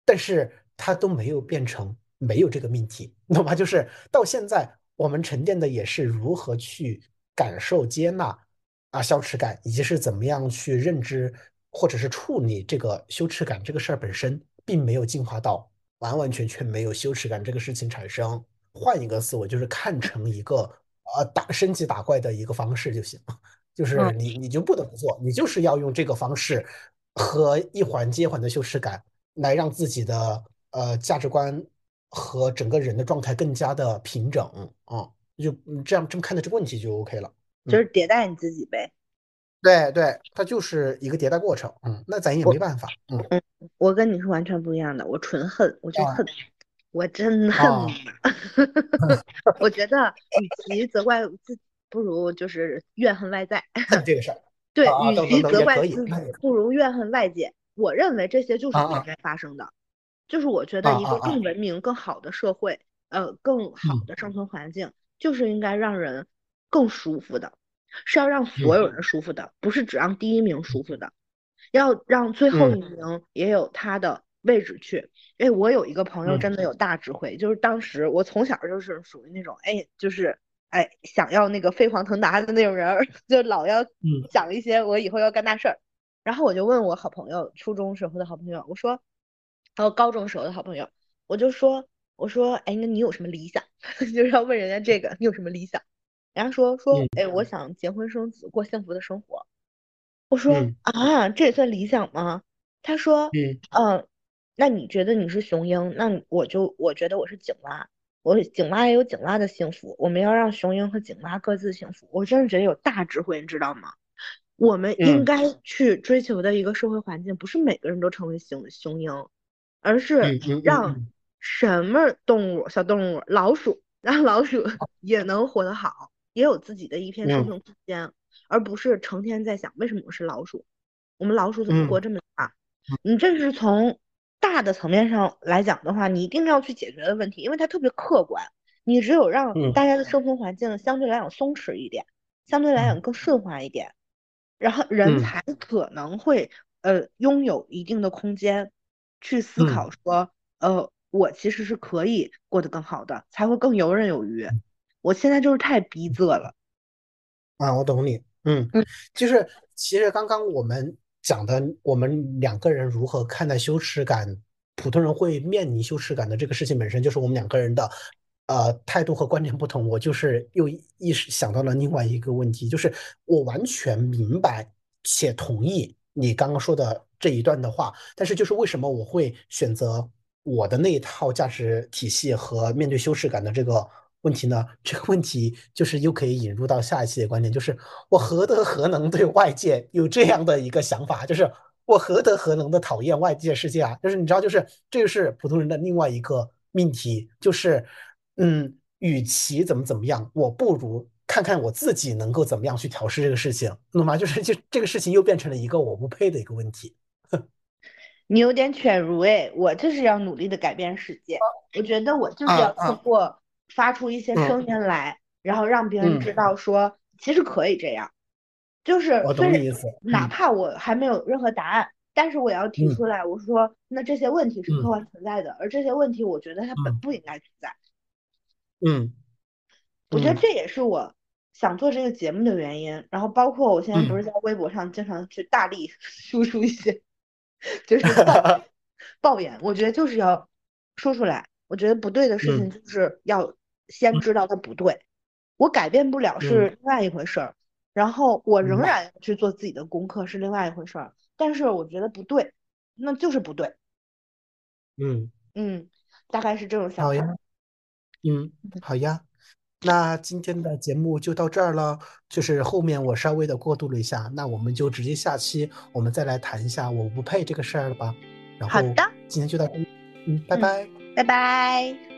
B: 但是它都没有变成没有这个命题，懂吗？就是到现在我们沉淀的也是如何去感受、接纳啊羞耻感，以及是怎么样去认知。或者是处理这个羞耻感这个事儿本身，并没有进化到完完全全没有羞耻感这个事情产生。换一个思维，就是看成一个呃打升级打怪的一个方式就行了。就是你你就不得不做，你就是要用这个方式和一环接环的羞耻感，来让自己的呃价值观和整个人的状态更加的平整啊。就这样这么看待这个问题就 OK 了。
A: 就是迭代你自己呗。
B: 对对，它就是一个迭代过程，嗯，那咱也没办法，嗯
A: 嗯，我跟你是完全不一样的，我纯恨，我就恨，我真恨，我觉得与其责怪自己，不如就是怨恨外在，
B: 这个事儿，
A: 对，与其责怪自己，不如怨恨外界。我认为这些就是应该发生的，就是我觉得一个更文明、更好的社会，呃，更好的生存环境，就是应该让人更舒服的。是要让所有人舒服的，不是只让第一名舒服的，要让最后一名也有他的位置去。哎，我有一个朋友真的有大智慧，就是当时我从小就是属于那种，哎，就是哎想要那个飞黄腾达的那种人，就老要想一些我以后要干大事儿。然后我就问我好朋友，初中时候的好朋友，我说，还有高中时候的好朋友，我就说，我说，哎，那你有什么理想？就是要问人家这个，你有什么理想？人家说说，哎，我想结婚生子，过幸福的生活。我说啊，这也算理想吗？他说，嗯，那你觉得你是雄鹰，那我就我觉得我是井蛙。我井蛙也有井蛙的幸福，我们要让雄鹰和井蛙各自幸福。我真的觉得有大智慧，你知道吗？我们应该去追求的一个社会环境，不是每个人都成为雄雄鹰，而是让什么动物，小动物，老鼠，让老鼠 也能活得好，也有自己的一片生存空间，而不是成天在想为什么我是老鼠，我们老鼠怎么过这么差？你这是从。大的层面上来讲的话，你一定要去解决的问题，因为它特别客观。你只有让大家的生存环境相对来讲松弛一点，相对来讲更顺滑一点，然后人才可能会呃拥有一定的空间去思考说，呃，我其实是可以过得更好的，才会更游刃有余。我现在就是太逼仄了。
B: 啊，我懂你。嗯嗯，就是其实刚刚我们。讲的我们两个人如何看待羞耻感，普通人会面临羞耻感的这个事情本身就是我们两个人的，呃，态度和观点不同。我就是又意识想到了另外一个问题，就是我完全明白且同意你刚刚说的这一段的话，但是就是为什么我会选择我的那一套价值体系和面对羞耻感的这个。问题呢？这个问题就是又可以引入到下一期的观点，就是我何德何能对外界有这样的一个想法？就是我何德何能的讨厌外界世界啊？就是你知道，就是这个是普通人的另外一个命题，就是嗯，与其怎么怎么样，我不如看看我自己能够怎么样去调试这个事情，懂吗？就是就这个事情又变成了一个我不配的一个问题。
A: 你有点犬儒哎，我就是要努力的改变世界，我觉得我就是要通过。发出一些声音来，然后让别人知道说，其实可以这样，就是
B: 我懂你意思。
A: 哪怕我还没有任何答案，但是我要提出来，我说那这些问题是客观存在的，而这些问题我觉得它本不应该存在。
B: 嗯，
A: 我觉得这也是我想做这个节目的原因。然后包括我现在不是在微博上经常去大力 输出一些，就是 抱怨，我觉得就是要说出来。我觉得不对的事情就是要。先知道它不对，我改变不了是另外一回事儿，然后我仍然去做自己的功课是另外一回事儿，但是我觉得不对，那就是不对。
B: 嗯
A: 嗯，大概是这种想法。
B: 好呀，嗯，好呀，那今天的节目就到这儿了，就是后面我稍微的过渡了一下，那我们就直接下期我们再来谈一下我不配这个事儿了吧。然后
A: 好的，
B: 今天就到这里，嗯，拜拜，
A: 拜拜。